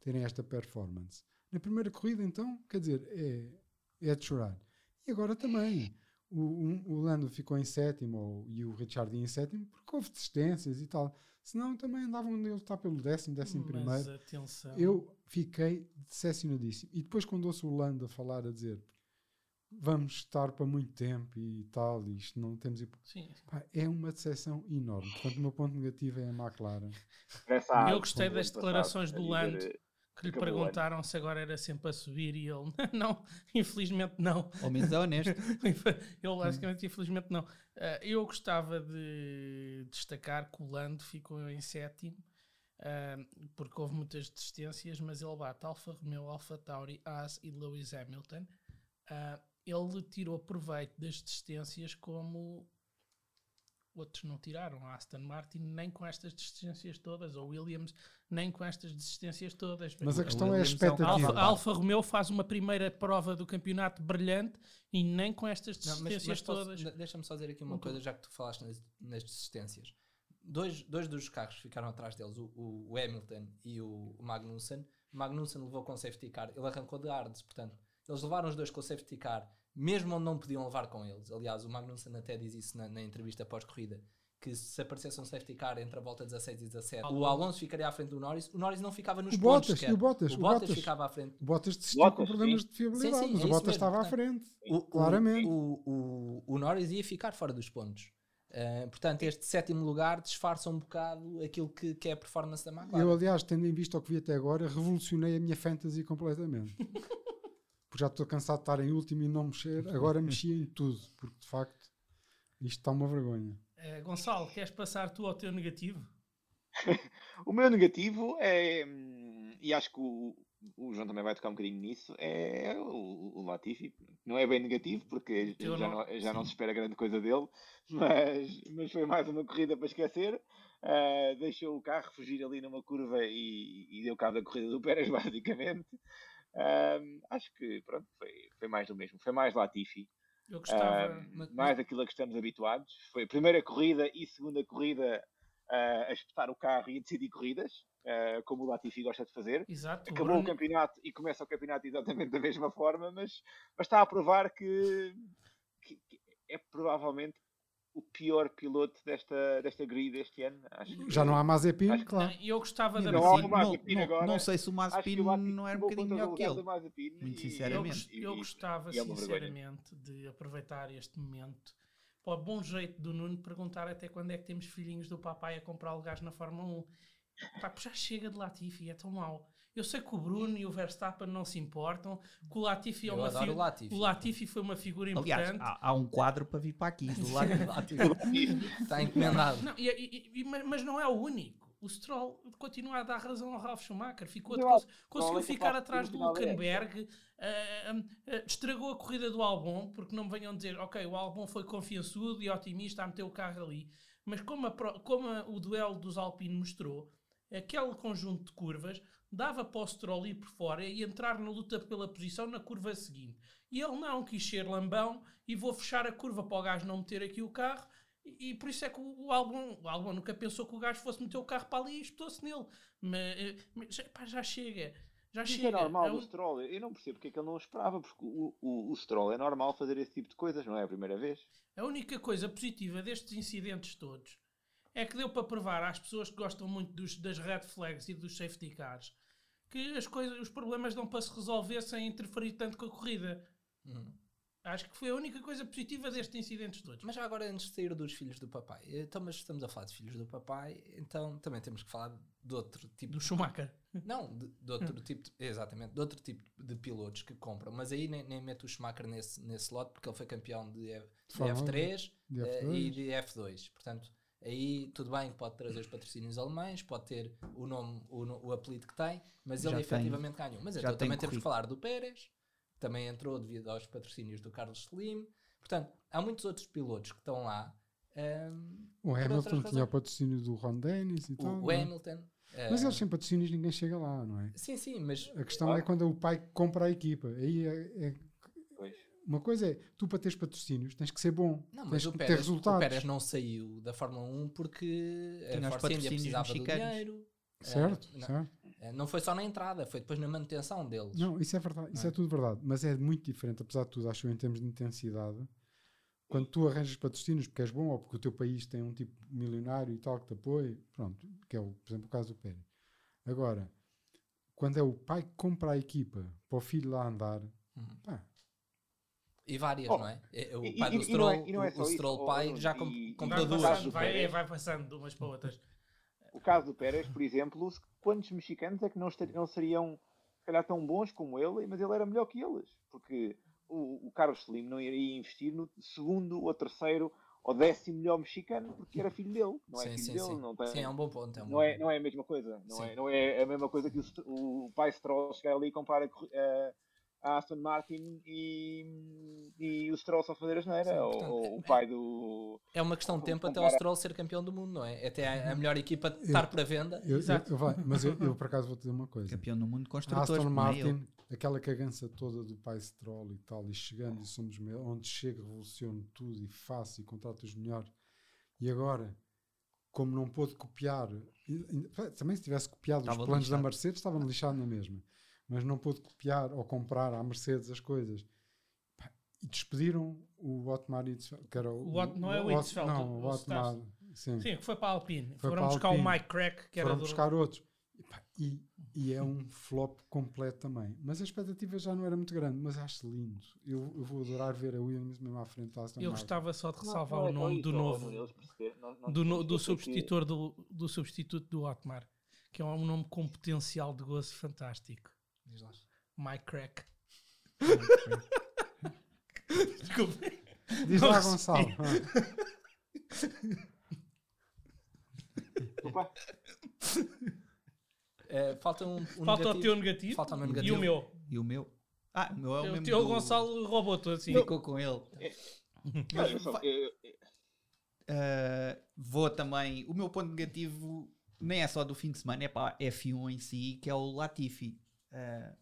S3: terem esta performance. Na primeira corrida, então, quer dizer, é, é de chorar. E agora também. O, um- o Lando ficou em sétimo ou- e o Richard em sétimo porque houve desistências e tal. Senão também andavam a lutar pelo décimo, décimo
S1: Mas
S3: primeiro.
S1: atenção.
S3: Eu fiquei decepcionadíssimo. E depois, quando ouço o Lando a falar, a dizer vamos estar para muito tempo e tal, e isto não temos.
S1: Sim.
S3: Pá, é uma decepção enorme. Portanto, o meu ponto negativo é a McLaren.
S1: Eu gostei das declarações do
S4: dizer,
S1: Lando. Que lhe
S4: Acabou
S1: perguntaram se agora era sempre a subir e ele, não, infelizmente não.
S5: Ao menos é honesto.
S1: ele basicamente, infelizmente não. Ah, eu gostava de destacar que o Lando ficou em sétimo, ah, porque houve muitas desistências, mas ele bate Alfa Romeo, Alfa Tauri, Haas e Lewis Hamilton. Ah, ele tirou proveito das desistências como outros não tiraram. A Aston Martin nem com estas desistências todas, ou Williams nem com estas desistências todas.
S3: Mas a questão é a
S5: Williams é um
S3: expectativa.
S1: Alfa,
S5: Alfa-
S1: a Alfa Romeo faz uma primeira prova do campeonato brilhante e nem com estas
S2: Não, mas,
S1: desistências todas.
S2: de- deixa-me só dizer aqui uma
S1: Ok.
S2: coisa, já que tu falaste nas, nas desistências. Dois, dois dos carros ficaram atrás deles, o, o- Hamilton e o, Magnussen. Magnussen levou com safety car, ele arrancou de Hards, portanto, eles levaram os dois com o safety car, mesmo onde não podiam levar com eles. Aliás, o Magnussen até diz isso na, na entrevista pós-corrida, que se aparecesse um safety car entre a volta 16 e 17, o
S1: Alonso.
S2: Ficaria à frente do Norris, o Norris não ficava nos
S3: O
S2: pontos
S3: Bottas, e o Bottas,
S2: o Bottas
S3: Bottas.
S2: ficava à frente.
S3: O Bottas desistiu
S4: Bottas,
S3: com problemas
S4: sim.
S3: de fiabilidade,
S2: Sim, sim,
S3: mas
S2: é
S3: o Bottas
S2: mesmo,
S3: estava à
S2: portanto,
S3: frente.
S2: O,
S3: Claramente.
S2: O, o, o Norris ia ficar fora dos pontos. Uh, portanto, este sétimo lugar disfarça um bocado aquilo que, que é a performance da McLaren.
S3: Eu, aliás, tendo em vista o que vi até agora, revolucionei a minha fantasy completamente. porque já estou cansado de estar em último e não mexer. Agora mexi em tudo, porque de facto isto está uma vergonha.
S1: Eh, Gonçalo, queres passar tu ao teu negativo?
S4: O meu negativo é, hum, e acho que o, o João também vai tocar um bocadinho nisso, é o, o Latifi. Não é bem negativo, porque
S1: teu
S4: já,
S1: não-
S4: não, já não se espera grande coisa dele, mas, mas foi mais uma corrida para esquecer. Ah, deixou o carro fugir ali numa curva e, e deu cabo da corrida do Pérez, basicamente. Ah, acho que pronto, foi, foi mais do mesmo. Foi mais Latifi.
S1: Eu gostava.
S4: Ah,
S2: mas-
S4: mais aquilo a que estamos habituados. Foi a primeira corrida e segunda corrida ah, a espetar o carro e a decidir corridas, ah, como o Latifi gosta de fazer.
S1: Exato.
S4: Acabou o campeonato e começa o campeonato exatamente da mesma forma, mas, mas está a provar que, que- que é provavelmente o pior piloto desta, desta grid este ano. Acho que-
S3: Já não há Mazepin,
S4: Acho que
S3: claro.
S1: Não, eu gostava da
S4: Não o
S5: não,
S4: Mazepin
S5: não-
S4: agora.
S5: não sei se o Mazepin
S4: que o
S5: não era um bocadinho melhor que ele. Muito
S4: e-
S1: Eu,
S5: sinceramente.
S4: e-
S1: eu
S4: e-
S1: gostava,
S4: e é vergonha.
S1: sinceramente, de aproveitar este momento para o bom jeito do Nuno perguntar até quando é que temos filhinhos do papai a comprar lugares na Fórmula 1. Pá, já chega de Latifi, é tão mau. Eu sei que o Bruno e o Verstappen não se importam, que o Latifi é uma
S2: adoro o Latifi.
S1: o Latifi foi uma figura
S5: Aliás,
S1: importante.
S5: há, há um quadro para vir para aqui. Do lado.
S2: Está encomendado.
S1: Não, e- e- e- mas não é o único. O Stroll continua a dar razão ao Ralf Schumacher. Ficou, cons-
S4: que
S1: conseguiu ficar atrás do Hülkenberg. ah, ah, estragou a corrida do Albon, porque não me venham dizer, ok, o Albon foi confiançudo e otimista a meter o carro ali. Mas como, a como a- o duelo dos Alpine mostrou, aquele conjunto de curvas dava para o Stroll ir por fora e entrar na luta pela posição na curva seguinte. E ele não quis ser lambão e vou fechar a curva para o gajo não meter aqui o carro. E, e por isso é que o, o Albon, o Albon nunca pensou que o gajo fosse meter o carro para ali e espetou-se nele. Mas, eh, mas já, pá, já chega. Já
S4: Isso
S1: chega.
S4: é normal
S1: É
S4: do
S1: um-
S4: Stroll. Eu não percebo porque é que ele não esperava, porque o, o, o Stroll é normal fazer esse tipo de coisas, não é a primeira vez.
S1: A única coisa positiva destes incidentes todos é que deu para provar às pessoas que gostam muito dos- das red flags e dos safety cars que as coisas, os problemas dão para se resolver sem interferir tanto com a corrida.
S2: Uhum.
S1: Acho que foi a única coisa positiva destes incidentes todos.
S2: Mas já agora, antes de sair dos filhos do papai, então, mas estamos a falar de filhos do papai, então também temos que falar de outro tipo
S1: Do Schumacher.
S2: Não, de, de outro tipo, de- exatamente, de outro tipo de pilotos que compram, mas aí nem, nem meto o Schumacher nesse, nesse lote porque ele foi campeão de, F- de
S3: Fórmula um,
S2: F3
S3: de
S2: eh,
S3: F2.
S2: e de F2. Portanto, aí tudo bem que pode trazer os patrocínios alemães, pode ter o nome, o, o apelido que tem, mas
S5: Já
S2: ele
S5: tem.
S2: efetivamente ganhou. Mas
S5: Já
S2: então
S5: tem
S2: também temos que falar do Pérez, que também entrou devido aos patrocínios do Carlos Slim. Portanto, há muitos outros pilotos que estão lá. ehm,
S3: O Hamilton tinha o patrocínio do Ron Dennis e
S2: o,
S3: tal.
S2: o
S3: é?
S2: Hamilton. eh,
S3: Mas eles sem patrocínios ninguém chega lá, não é?
S2: Sim, sim, mas
S3: A questão é quando o pai compra a equipa. Aí é, é-
S4: Pois.
S3: Uma coisa é, tu para teres patrocínios tens que ser bom,
S2: Não,
S3: tens
S2: mas o
S3: que ter
S2: Pérez, o
S3: resultados.
S2: Pérez não saiu da Fórmula 1 porque
S5: Tinha
S2: a Force India
S5: patrocínios
S2: precisava do dinheiro.
S3: Certo,
S2: Eh, não,
S3: certo.
S2: eh, não foi só na entrada, foi depois na manutenção deles.
S3: Não, isso é verdade, isso é
S2: é?
S3: tudo verdade, mas é muito diferente, apesar de tudo, acho eu, em termos de intensidade. Quando tu arranjas patrocínios porque és bom ou porque o teu país tem um tipo milionário e tal que te apoia, pronto, que é, o, por exemplo, o caso do Pérez. Agora, quando é o pai que compra a equipa para o filho lá andar,
S2: Uhum.
S3: pá,
S2: E várias,
S4: Oh,
S2: não é? O pai
S4: e-
S2: do
S4: e não é-
S2: Stroll,
S4: e não é
S2: o-
S4: isso,
S2: Stroll
S4: oh,
S2: pai já com- comprou
S1: Vai
S2: duas.
S1: passando, vai,
S4: Pérez.
S1: vai passando de umas para outras.
S4: O caso do Pérez, por exemplo, quantos mexicanos é que não, estar- não seriam, se calhar, tão bons como ele, mas ele era melhor que eles? Porque o, o Carlos Slim não iria investir no segundo ou terceiro ou décimo melhor mexicano porque era filho dele. Não é
S2: sim,
S4: filho
S2: sim,
S4: dele,
S2: sim.
S4: não tem.
S2: Sim, é um bom ponto. É um
S4: não,
S2: bom
S4: é,
S2: ponto.
S4: não é a mesma coisa. Não, é, não é a mesma coisa que o, o pai Stroll chegar ali e comprar a, a- a Aston Martin e, e o Stroll só fazer a geneira. Ou,
S2: portanto,
S4: ou
S2: é-
S4: o pai do.
S2: É uma questão de tempo até o Stroll ser campeão do mundo, não é? Até a, a melhor equipa estar para venda.
S3: eu, eu,
S1: Exato.
S3: eu vai, mas eu, eu, por acaso vou te dizer uma coisa.
S5: Campeão do mundo construtores.
S3: Aston. Martin, aquela cagança toda do pai Stroll e tal, e chegando e somos onde chega, revoluciono tudo e faço e contrato os melhores. E agora, como não pôde copiar, também se tivesse copiado
S5: Estava
S3: os planos da
S5: lixado.
S3: Mercedes, estava lixado na mesma. Mas não pôde copiar ou comprar à Mercedes as coisas. E despediram o Otmar Hitzfeld, que era o.
S1: O Ot- não é o Hitzfeld,
S3: Não,
S1: o
S3: o Otmar. Sim.
S1: Sim, que foi para a Alpine.
S3: Foi
S1: Foram buscar
S3: Alpine.
S1: o Mike Crack, que era
S3: Foram
S1: do...
S3: buscar outros. E, pá, E, e é um flop completo também. Mas a expectativa já não era muito grande, mas acho lindo. Eu, eu vou adorar ver a Williams mesmo à frente da Aston
S1: Eu gostava só de
S4: Não,
S1: ressalvar
S4: não é
S1: o
S4: só
S1: nome do novo, do, no- do substitutor do, do substituto do Otmar, que é um nome com potencial de gozo fantástico.
S2: Diz lá.
S1: Mike Crack. Desculpem.
S3: Diz lá. Gonçalo.
S4: Opa,
S2: Eh, falta um, um
S1: Falta o
S2: negativo.
S1: teu negativo
S2: Falta o meu
S1: e
S2: negativo.
S1: o meu.
S5: E o meu? Ah, o meu é o
S1: o
S5: mesmo
S1: teu
S5: do-
S1: Gonçalo roubou tudo assim.
S5: Ficou com ele.
S4: não, eu só- eu- eu-
S5: Uh, vou também. O meu ponto negativo nem é só do fim de semana, é para a F1 em si, que é o Latifi. Uh,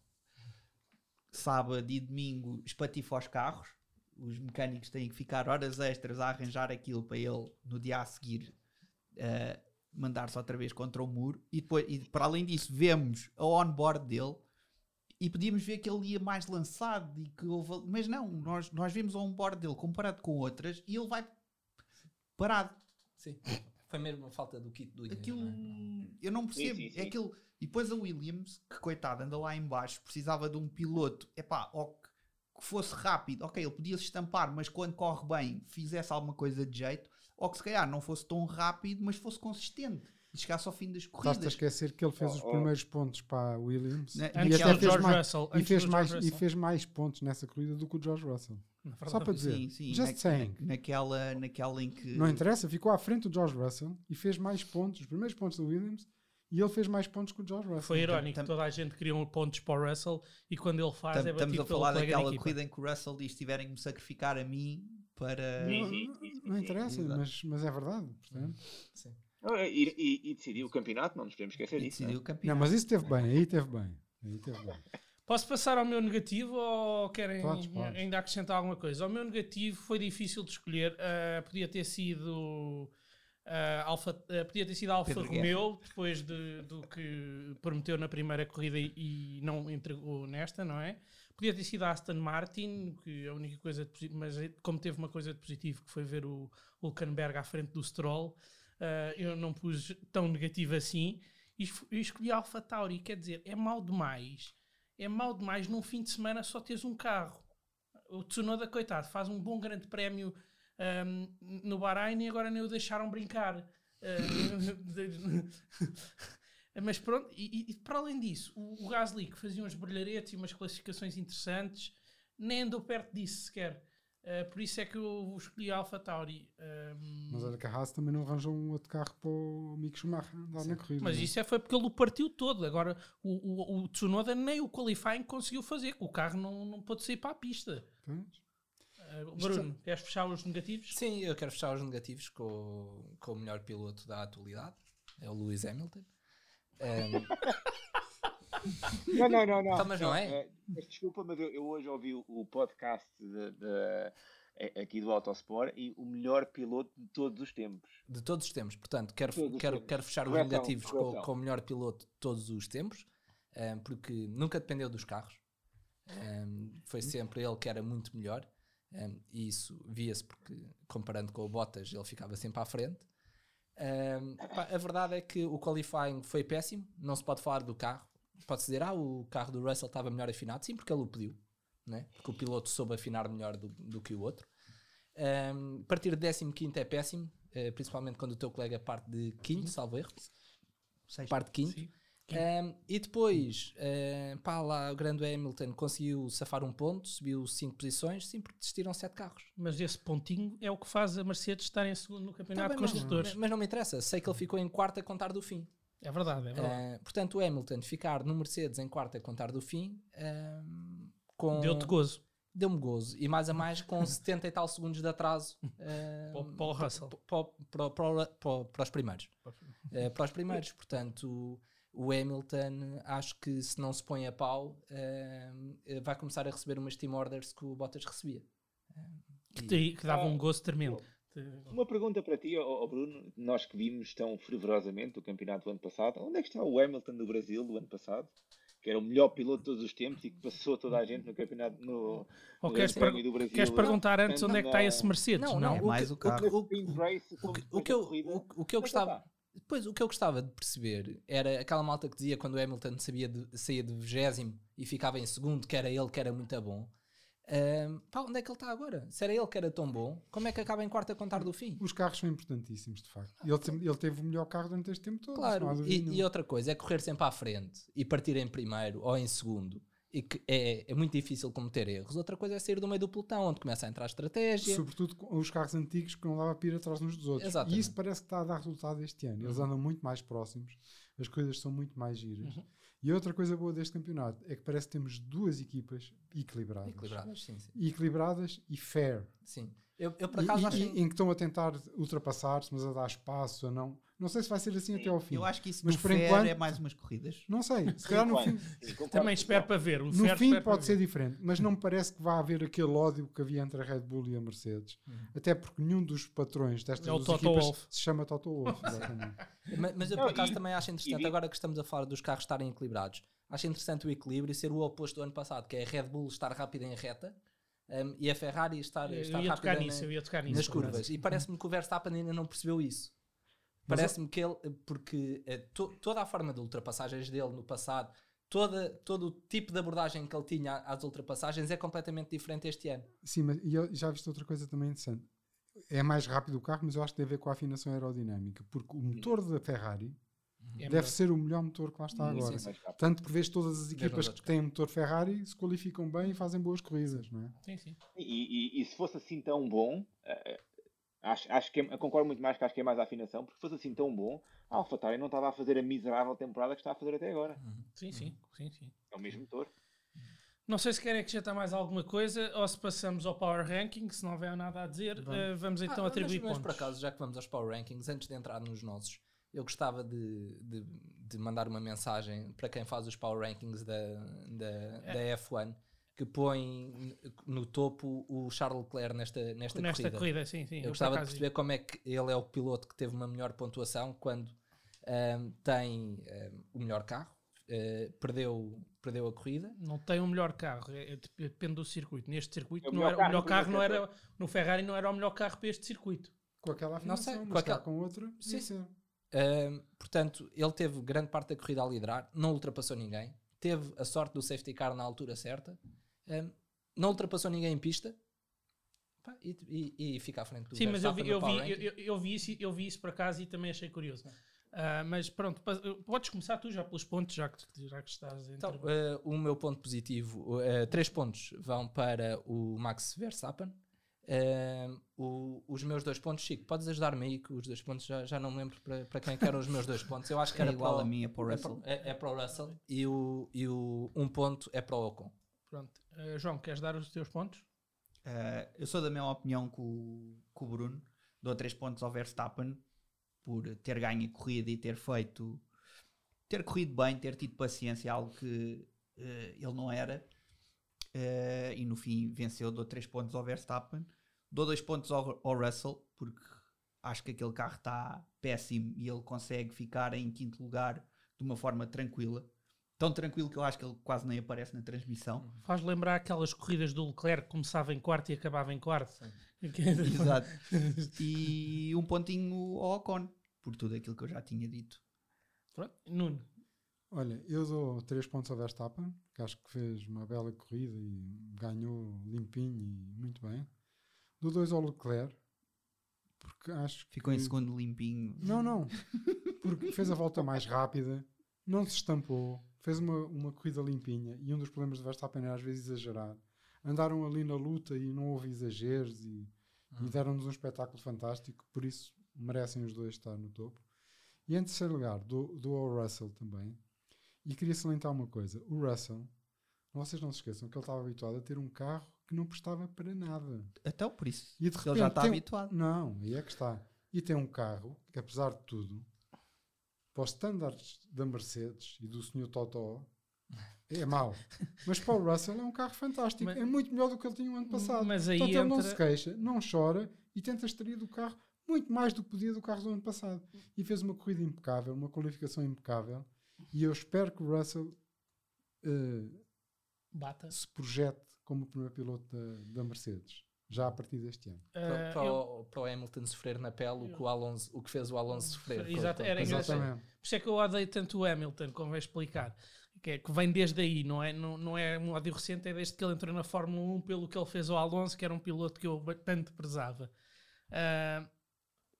S5: sábado e domingo espatifa os carros. Os mecânicos têm que ficar horas extras a arranjar aquilo para ele no dia a seguir uh, mandar-se outra vez contra o muro. E, depois, e para além disso, vemos a on-board dele e podíamos ver que ele ia mais lançado e que houve, mas não, nós, nós vimos a on-board dele comparado com outras e ele vai parado.
S2: Sim. Foi mesmo a falta do kit do
S5: Aquilo
S2: não é?
S5: eu não percebo.
S4: sim, sim.
S5: É aquilo. E depois a Williams, que coitado, anda lá em baixo, precisava de um piloto, epá, ou que, que fosse rápido, ok, ele podia se estampar, mas quando corre bem, fizesse alguma coisa de jeito, ou que se calhar não fosse tão rápido, mas fosse consistente e chegasse ao fim das corridas.
S3: esquecer que ele fez
S4: Oh,
S3: os
S4: oh.
S3: primeiros pontos para a Williams
S5: Né,
S3: e até fez mais,
S1: Russell.
S3: e fez mais, e fez mais pontos nessa corrida do que o George Russell.
S1: Na
S3: Só para dizer.
S5: Sim, sim.
S3: Just
S5: na-
S3: saying.
S5: na- naquela, naquela em que.
S3: Não interessa, ficou à frente do George Russell e fez mais pontos, os primeiros pontos do Williams, e ele fez mais pontos que o George Russell.
S1: Foi irónico,
S5: tam-
S1: toda a gente queria um pontos para o Russell e quando ele faz é
S5: Estamos
S1: batido
S5: a
S1: pelo
S5: falar daquela
S1: da
S5: corrida em que o Russell diz: tiverem que me sacrificar a mim para.
S3: Não, não- não interessa, mas, mas é verdade. portanto.
S2: Sim.
S4: E, e- e decidiu o campeonato, não nos podemos esquecer disso.
S5: decidiu o
S3: Não,
S5: campeão.
S3: mas isso teve bem, aí teve bem. Aí teve bem.
S1: Posso passar ao meu negativo ou querem
S3: Podes, podes.
S1: ainda acrescentar alguma coisa? O meu negativo foi difícil de escolher. Ah, podia ter sido ah, Alfa, ah, podia ter sido Alfa
S5: Pedro
S1: Romeo depois de, do que prometeu na primeira corrida e, e não entregou nesta, não é? Podia ter sido Aston Martin, que a única coisa de mas como teve uma coisa de positivo que foi ver o Hulkenberg à frente do Stroll, ah, eu não pus tão negativo assim e es- escolhi a Alfa Tauri. Quer dizer, é mau demais é mau demais num fim de semana só teres um carro. O Tsunoda, coitado, faz um bom grande prémio ahm, no Bahrein e agora nem o deixaram brincar. Mas pronto, e, e- para além disso, o, o Gasly que fazia uns brilharetes e umas classificações interessantes, nem andou perto disso sequer. Ah, por isso é que eu escolhi a Alpha Tauri. Ahm,
S3: Mas olha que a Haas também não arranjou um outro carro para o Mick Schumacher andar na corrida.
S1: Mas
S3: não é?
S1: isso é, foi porque ele o partiu todo. Agora, o, o, o Tsunoda nem o qualifying conseguiu fazer. O carro não, não pôde sair para a pista.
S3: Pois.
S1: Bruno, queres fechar os negativos?
S2: Sim, eu quero fechar os negativos com, o- com o melhor piloto da atualidade, é o Lewis Hamilton. Um,
S4: Não, não, não, não.
S2: Então, mas não é?
S4: mas desculpa, mas eu, eu hoje ouvi o, o podcast de- de- eh, aqui do Autosport e o melhor piloto de todos os tempos.
S2: de todos os tempos, portanto, quero,
S4: Todos
S2: quero,
S4: tempos.
S2: quero fechar os
S4: Correção,
S2: negativos com, com o melhor piloto de todos os tempos, um, porque nunca dependeu dos carros. Um, foi sempre ele que era muito melhor. Um, e isso via-se porque, comparando com o Bottas, ele ficava sempre à frente. Um, pá, a verdade é que o qualifying foi péssimo, não se pode falar do carro. Pode-se dizer, ah, o carro do Russell estava melhor afinado. Sim, porque ele o pediu, né? porque o piloto soube afinar melhor do, do que o outro. Um, partir de 15 é péssimo, eh, principalmente quando o teu colega parte de quinto, salvo erro. Parte de quinto.
S1: Sim.
S2: Um, e depois, eh, pá, lá o grande Hamilton conseguiu safar um ponto, subiu 5 posições, sim, porque desistiram 7 carros.
S1: Mas esse pontinho é o que faz a Mercedes estar em segundo no
S2: Tá
S1: campeonato
S2: bem,
S1: de
S2: mas,
S1: construtores.
S2: mas não me interessa, sei que ele ficou em quarto a contar do fim.
S1: É verdade, é verdade.
S2: Eh, portanto, o Hamilton ficar no Mercedes em quarto a contar do fim, com
S1: Deu-te gozo.
S2: deu-me gozo. E mais a mais com 70 e tal segundos de atraso eh,
S1: Para o- para Russell.
S2: para, os primeiros. Eh, para os primeiros, portanto, o Hamilton acho que se não se põe a pau, eh, vai começar a receber umas team orders que o Bottas recebia. Eh,
S1: Que, te- que dava um gozo tremendo. Te-
S4: Uma pergunta para ti, ó, ó Bruno, nós que vimos tão fervorosamente o campeonato do ano passado, onde é que está o Hamilton do Brasil do ano passado? Que era o melhor piloto de todos os tempos e que passou toda a gente no campeonato no,
S1: Ou
S4: no
S1: queres,
S4: do Brasil.
S1: queres perguntar antes onde é que está esse Mercedes?
S2: Não,
S1: Não,
S2: não,
S5: É
S2: o
S5: mais
S2: que-
S5: o carro.
S2: o que- o o eu, o, que eu gostava? Depois o que eu gostava de perceber era aquela malta que dizia quando o Hamilton sabia de, saía de 20 e ficava em segundo que era ele que era muito bom Ahm, pá, onde é que ele está agora? Se era ele que era tão bom como é que acaba em quarto a contar do fim?
S3: Os carros são importantíssimos, de facto. Ele, tem- ele teve o melhor carro durante este tempo todo.
S2: Claro, e, e outra coisa é correr sempre à frente e partir em primeiro ou em segundo e que é, é muito difícil cometer erros. Outra coisa é sair do meio do pelotão, onde começa a entrar a estratégia.
S3: Sobretudo com os carros antigos que não dava para ir atrás uns dos outros.
S2: Exatamente.
S3: E isso parece que está a dar resultado este ano. Eles andam muito mais próximos, as coisas são muito mais giras. E outra coisa boa deste campeonato é que parece que temos duas equipas equilibradas.
S2: Equilibradas, sim, sim.
S3: Equilibradas e fair.
S2: sim. Eu, eu por acaso
S3: e-
S2: acho.
S3: em que estão a tentar ultrapassar-se, mas a dar espaço ou não. Não sei se vai ser assim até ao fim.
S5: Eu acho que isso
S3: Mas por
S5: fair
S3: enquanto-
S5: é mais umas corridas.
S3: Não sei. Se calhar no fim.
S1: Também espero para ver. O
S3: no
S1: Fer
S3: fim pode ser diferente, mas não me parece que vá haver aquele ódio que havia entre a Red Bull e a Mercedes. Até porque nenhum dos patrões destas
S1: É
S3: duas equipas
S1: Wolff.
S3: se chama Toto Wolff. exatamente.
S2: Ma- Mas eu por acaso também acho interessante, agora que estamos a falar dos carros estarem equilibrados, acho interessante o equilíbrio e ser o oposto do ano passado, que é a Red Bull estar rápida em reta um, e a Ferrari estar,
S1: Eu
S2: estar rápida
S1: tocar
S2: na-
S1: nisso, eu ia tocar nisso.
S2: nas curvas. E parece-me que o Verstappen ainda não percebeu isso. Parece-me que ele, porque eh, to- toda a forma de ultrapassagens dele no passado, toda, todo o tipo de abordagem que ele tinha às ultrapassagens é completamente diferente este ano.
S3: Sim, mas e eu já viste outra coisa também interessante. É mais rápido o carro, mas eu acho que tem a ver com a afinação aerodinâmica, porque o motor da Ferrari
S1: É
S3: deve
S1: melhor.
S3: ser o melhor motor que lá está
S2: Sim,
S3: agora.
S2: sim,
S4: rápido.
S3: Tanto que vês todas as equipas que têm motor Ferrari se qualificam bem e fazem boas corridas, não é?
S1: Sim, sim.
S4: E, e- e se fosse assim tão bom, eh, acho, acho que é, concordo muito mais que acho que é mais a afinação, porque se fosse assim tão bom, a AlphaTauri não estava a fazer a miserável temporada que está a fazer até agora.
S1: Sim, sim, sim, sim.
S4: É o mesmo motor.
S1: Não sei se querem acrescentar mais alguma coisa ou se passamos ao Power Ranking, se não houver nada a dizer,
S3: Vamos.
S1: eh, vamos então
S2: Ah,
S1: atribuir
S2: mas, mas por
S1: pontos.
S2: acaso, já que vamos aos Power Rankings, antes de entrar nos nossos, eu gostava de, de, de mandar uma mensagem para quem faz os power rankings da, da, da F1 que põe no topo o Charles Leclerc nesta, nesta,
S1: Nesta
S2: corrida.
S1: corrida, sim, sim.
S2: Eu
S1: por
S2: gostava de perceber como é que ele é o piloto que teve uma melhor pontuação quando ahm, tem ahm, o melhor carro, eh, perdeu, perdeu a corrida.
S1: Não tem o melhor carro, é- é- depende do circuito. Neste circuito,
S4: É o
S1: não
S4: melhor
S1: era, o
S4: carro
S1: melhor
S4: do
S1: carro não
S4: primeiro
S1: era, no Ferrari não era o melhor carro para este circuito.
S3: Com aquela
S2: Não sei,
S3: afinação,
S2: com aquela-
S3: com outra, podia
S2: Sim.
S3: ser.
S2: Ahm, portanto, ele teve grande parte da corrida a liderar, não ultrapassou ninguém, teve a sorte do safety car na altura certa, ahm, não ultrapassou ninguém em pista pá, e, e- e fica à frente do
S1: Sim, mas eu vi, eu, vi, eu, eu- eu vi isso, eu vi isso por acaso e também achei curioso. Ah, mas pronto, podes começar tu já pelos pontos, já que, já que estás entre...
S2: Então, eh, o meu ponto positivo, eh, três pontos vão para o Max Verstappen. O- os meus dois pontos, Chico, podes ajudar-me aí, que os dois pontos já, já não me lembro para, para quem é que eram os meus dois pontos. Eu acho que
S5: É
S2: era
S5: igual
S2: para o,
S5: a mim, é para o
S2: é
S5: Russell.
S2: para- é- é para o Russell e o, e o um ponto é para o Ocon.
S1: Pronto. Ah, João, queres dar os teus pontos?
S5: Uh, eu sou da mesma opinião que o, o Bruno. Dou 3 pontos ao Verstappen por ter ganho a corrida e ter feito. ter corrido bem, ter tido paciência, algo que uh, ele não era. Uh, e no fim venceu. Dou 3 pontos ao Verstappen. Dou 2 pontos ao, ao Russell, porque acho que aquele carro está péssimo e ele consegue ficar em quinto lugar de uma forma tranquila. Tão tranquilo que eu acho que ele quase nem aparece na transmissão.
S1: Faz lembrar aquelas corridas do Leclerc que começava em quarto e acabava em quarto.
S5: Exato. E um pontinho ao Ocon, por tudo aquilo que eu já tinha dito.
S1: Pronto. Nuno,
S3: Olha, eu dou 3 pontos ao Verstappen, que acho que fez uma bela corrida e ganhou limpinho e muito bem. Dou 2 ao Leclerc, porque acho que.
S5: Ficou em segundo limpinho.
S3: Não, não. Porque fez a volta mais rápida, não se estampou, fez uma, uma corrida limpinha. E um dos problemas do Verstappen era às vezes exagerar. Andaram ali na luta e não houve exageros e, e deram-nos um espetáculo fantástico. Por isso merecem os dois estar no topo. E em terceiro lugar, dou, dou ao Russell também. E queria salientar uma coisa: o Russell, vocês não se esqueçam que ele estava habituado a ter um carro que não prestava para nada.
S5: Então, por isso.
S3: E de
S5: ele já
S3: repente
S5: está habituado.
S3: Não, aí é que está. E tem um carro que, apesar de tudo, para os standards da Mercedes e do Sr. Totó, é mau. Mas para o Russell é um carro fantástico.
S1: Mas-
S3: é muito melhor do que ele tinha o ano passado.
S1: mas aí
S3: Portanto, ele não
S1: entra-
S3: se queixa, não chora e tenta extrair do carro muito mais do que podia do carro do ano passado. E fez uma corrida impecável, uma qualificação impecável. E eu espero que o Russell eh,
S1: bata.
S3: se projete como o primeiro piloto da, da Mercedes, já a partir deste ano.
S2: Para,
S1: Ah,
S2: para
S1: eu-
S2: o, para o Hamilton sofrer na pele o que, o Alonso, o que fez o Alonso sofrer.
S1: Exato, era engraçado.
S3: Exatamente.
S1: Por isso é que eu odeio tanto o Hamilton, como vai explicar. Que, é, que vem desde aí, não é, não, não é um ódio recente, é desde que ele entrou na Fórmula 1 pelo que ele fez ao Alonso, que era um piloto que eu tanto prezava. Ah,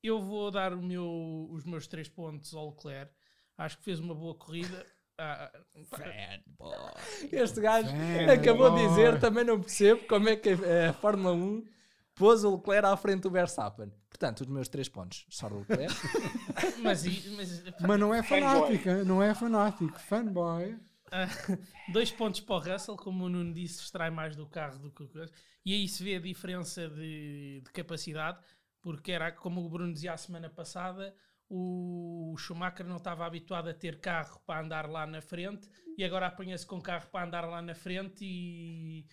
S1: eu vou dar o meu- os meus três pontos ao Leclerc. Acho que fez uma boa corrida. Ah,
S2: Este gajo
S3: É,
S2: acabou de dizer, também não percebo como é que a, a Fórmula 1 pôs o Leclerc à frente do Verstappen. Portanto, os meus três pontos. Charles Leclerc.
S1: mas, mas,
S3: Mas não é
S4: Fanboy.
S3: fanático, hein? não é fanático. Fanboy.
S1: Ah, dois pontos para o Russell, como o Nuno disse, extrai mais do carro do que o coisa. E aí se vê a diferença de, de capacidade, porque era como o Bruno dizia a semana passada, o Schumacher não estava habituado a ter carro para andar lá na frente e agora apanha-se com carro para andar lá na frente e,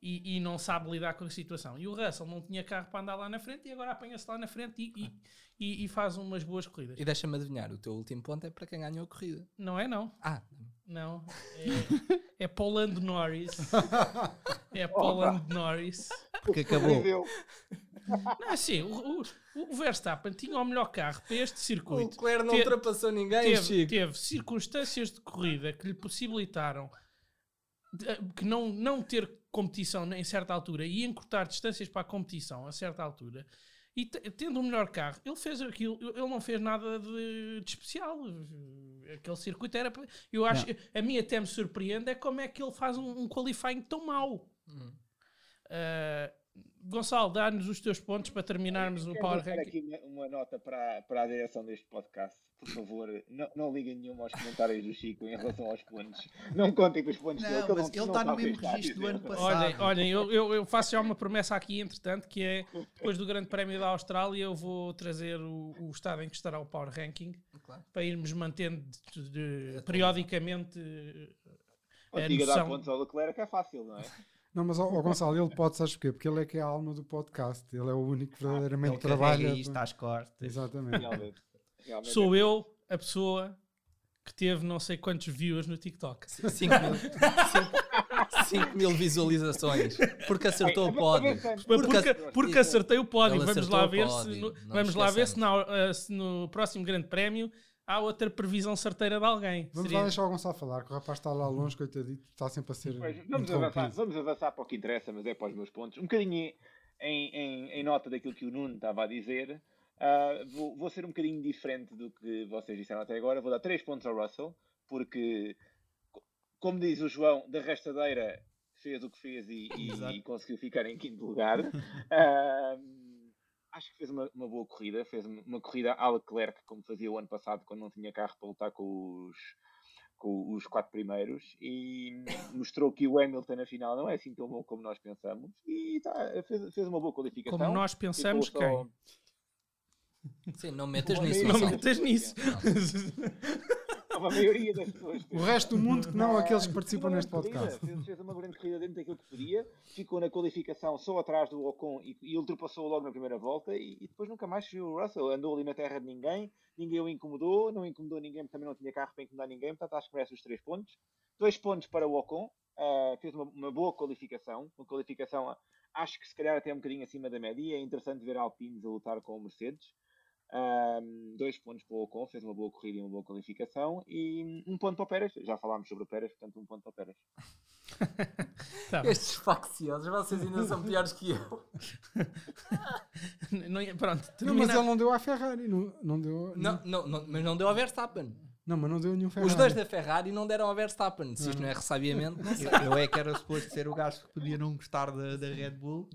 S1: e, e não sabe lidar com a situação. E o Russell não tinha carro para andar lá na frente e agora apanha-se lá na frente e, e, e- e faz umas boas corridas.
S2: e deixa-me adivinhar, o teu último ponto é para quem ganhou a corrida.
S1: Não é não.
S2: Ah,
S1: Não, é, é Poland Norris. É Poland Norris.
S5: Porque acabou.
S1: Não, assim, o, o, o Verstappen tinha o melhor carro para este
S2: o
S1: circuito.
S2: Leclerc não
S1: Te-
S2: ultrapassou ninguém,
S1: Teve,
S2: Chico.
S1: teve circunstâncias de corrida que lhe possibilitaram de- que não, não ter competição em certa altura e encurtar distâncias para a competição a certa altura. E te- tendo o melhor carro, ele fez aquilo, ele não fez nada de, de especial. Aquele circuito era. Eu acho, a mim até me surpreende é como é que ele faz um, um qualifying tão mau.
S2: Hum.
S1: Uh, Gonçalo, dá-nos os teus pontos para terminarmos o Power Ranking.
S4: aqui uma, uma nota para, para a direção deste podcast. Por favor, não, não liguem nenhuma aos comentários do Chico em relação aos pontos. Não contem com os pontos dele.
S5: Não,
S4: que
S5: mas ele está no mesmo registro do ano passado.
S1: Olhem, olhem eu, eu, eu faço já uma promessa aqui, entretanto, que é depois do Grande Prémio da Austrália, eu vou trazer o, o estado em que estará o Power Ranking
S2: Claro.
S1: para irmos mantendo de- de- periodicamente.
S4: Ou
S1: a
S4: diga dar
S1: noção.
S4: pontos ao Leclerc é fácil, não é?
S3: Não, mas o Gonçalo, ele pode, sabes porquê? Porque ele é que é a alma do podcast. Ele é o único que verdadeiramente
S5: Ele carrega
S3: trabalha.
S5: isto às costas.
S3: Exatamente.
S4: Realmente. Realmente é
S1: Sou eu a pessoa que teve não sei quantos views no TikTok.
S2: 5 mil, cinco- cinco mil visualizações. Porque acertou o pódio.
S1: Porque, porque acertei o pódio.
S2: Ele
S1: Vamos lá ver,
S2: pódio,
S1: se, no, vamos lá ver se, na- eh, se no próximo Grande Prémio há outra previsão certeira de alguém.
S3: Vamos
S1: Seria-
S3: lá deixar o Gonçalo falar, que o rapaz está lá longe, coitadito, está sempre a ser.
S4: Pois, vamos, avançar, vamos avançar para o que interessa, mas é para os meus pontos. Um bocadinho em, em, em nota daquilo que o Nuno estava a dizer, ah, vou, vou ser um bocadinho diferente do que vocês disseram até agora. Vou dar 3 pontos ao Russell, porque, co- como diz o João, da rastadeira fez o que fez e, e- e conseguiu ficar em quinto lugar. Ah, acho que fez uma, uma boa corrida. Fez uma corrida à Leclerc, como fazia o ano passado, quando não tinha carro para lutar com os, com os quatro primeiros e mostrou que o Hamilton na final não é assim tão bom como nós pensamos e tá, fez, fez uma boa qualificação.
S1: Como nós pensamos,
S4: Ficou
S1: quem?
S4: só-
S2: Sim, não metas nisso.
S1: Não
S2: Gonçalo.
S1: metas nisso.
S4: A maioria das pessoas.
S3: O resto do mundo que não
S4: Ah,
S3: aqueles que
S4: fez
S3: participam neste
S4: grande corrida,
S3: podcast.
S4: Fez, fez uma grande corrida dentro daquilo que podia, ficou na qualificação só atrás do Ocon e, e ultrapassou logo na primeira volta e, e depois nunca mais viu o Russell. Andou ali na terra de ninguém, ninguém o incomodou, não incomodou ninguém, também não tinha carro para incomodar ninguém, portanto acho que merece os três pontos. Dois pontos para o Ocon, ah, fez uma, uma boa qualificação, uma qualificação acho que se calhar até um bocadinho acima da média, é interessante ver Alpines a lutar com o Mercedes. Um, dois pontos para o Ocon, fez uma boa corrida e uma boa qualificação. E um ponto para o Pérez. Já falámos sobre o Pérez, portanto, um ponto para o Pérez.
S1: Tá.
S2: Estes facciosos, vocês ainda são piores que eu.
S1: Não pronto,
S3: Não, mas ele não deu à Ferrari. Não, não deu.
S2: Não, não, não, mas não deu ao Verstappen.
S3: não, mas não deu nenhum Ferrari.
S2: Os dois da Ferrari não deram ao Verstappen. Se isto não é ressabiamento, não sei.
S5: Eu, eu é que era suposto ser o gajo que podia não gostar da, da Red Bull.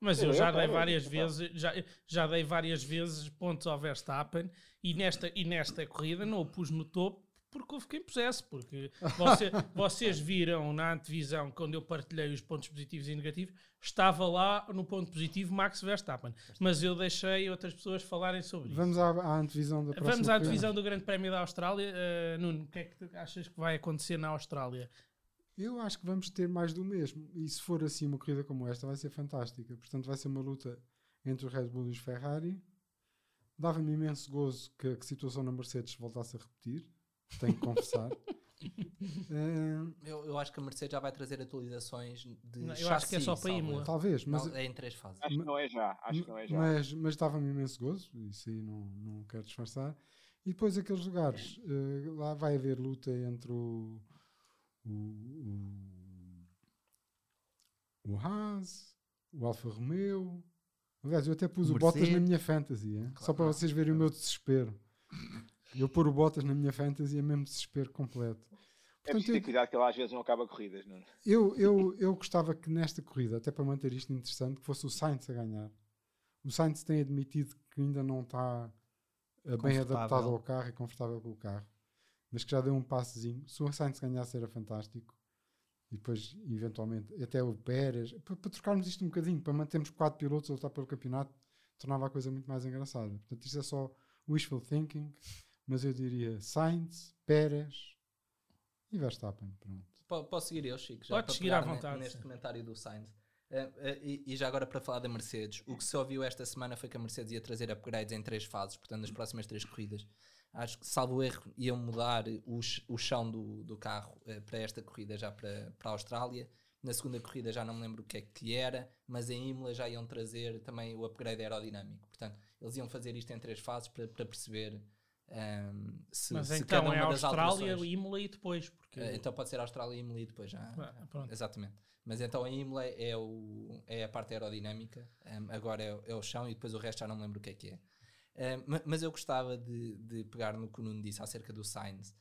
S1: Mas eu
S4: Eu
S1: já dei várias vezes, já, já dei várias vezes pontos ao Verstappen e nesta, e nesta corrida não o pus no topo porque houve quem pusesse, porque você- vocês viram na antevisão, quando eu partilhei os pontos positivos e negativos, estava lá no ponto positivo Max Verstappen, mas eu deixei outras pessoas falarem sobre isso.
S3: Vamos à, à antevisão da próxima
S1: Vamos à divisão do Grande Prémio da Austrália. Uh, Nuno, o que é que achas que vai acontecer na Austrália?
S3: Eu acho que vamos ter mais do mesmo. E se for assim uma corrida como esta, vai ser fantástica. Portanto, vai ser uma luta entre os Red Bull e os Ferrari. Dava-me imenso gozo que a situação na Mercedes voltasse a repetir. Tenho que confessar. Eh,
S2: Eu, eu acho que a Mercedes já vai trazer atualizações de
S1: Não, eu acho que é só para Imola.
S3: talvez, mas,
S2: Não, é em três fases.
S4: Acho que não é já. Acho que não é já.
S3: mas, mas dava-me imenso gozo. Isso aí não, não quero disfarçar. E depois aqueles lugares. eh, lá vai haver luta entre o. O, o, o Haas, o Alfa Romeo. Aliás, eu até pus
S5: O
S3: o Bottas na minha fantasy, hein? só para
S2: Claro.
S3: vocês verem o meu desespero. Eu pôr o Bottas na minha fantasy é mesmo desespero completo.
S4: é
S3: Portanto,
S4: preciso ter cuidado que ele às vezes não acaba corridas. Não? é?
S3: eu, eu, eu gostava que nesta corrida, até para manter isto interessante, que fosse o Sainz a ganhar. O Sainz tem admitido que ainda não está eh, bem adaptado ao carro e confortável com o carro, mas que já deu um passezinho. Se o Sainz ganhasse era fantástico. E depois, eventualmente, até o Pérez, para, para trocarmos isto um bocadinho, para mantermos quatro pilotos a lutar pelo campeonato, tornava a coisa muito mais engraçada. Portanto, isto é só wishful thinking, mas eu diria Sainz, Pérez e Verstappen. Pronto.
S2: Po- Posso seguir eu, Chico? Já para
S1: seguir à vontade,
S2: Neste
S1: sim.
S2: comentário do Sainz. Eh, eh, e, e já agora para falar da Mercedes, o que se ouviu esta semana foi que a Mercedes ia trazer upgrades em três fases, portanto, nas próximas três corridas. Acho que, salvo erro, iam mudar o, o chão do, do carro eh, para esta corrida, já para, para a Austrália. Na segunda corrida já não me lembro o que é que era, mas em Imola já iam trazer também o upgrade aerodinâmico. Portanto, eles iam fazer isto em três fases para, para perceber ehm, se,
S1: Mas
S2: se
S1: então
S2: cada
S1: é
S2: uma das
S1: Austrália,
S2: alterações-
S1: Imola e depois, porque
S2: eh, Então pode ser Austrália e Imola e depois já.
S1: Ah, pronto.
S2: Exatamente. Mas então a Imola é, o, é a parte aerodinâmica, um, agora é, o- é o chão e depois o resto já não me lembro o que é que é. Um, ma- mas eu gostava de, de pegar no que o Nuno disse acerca do Sainz.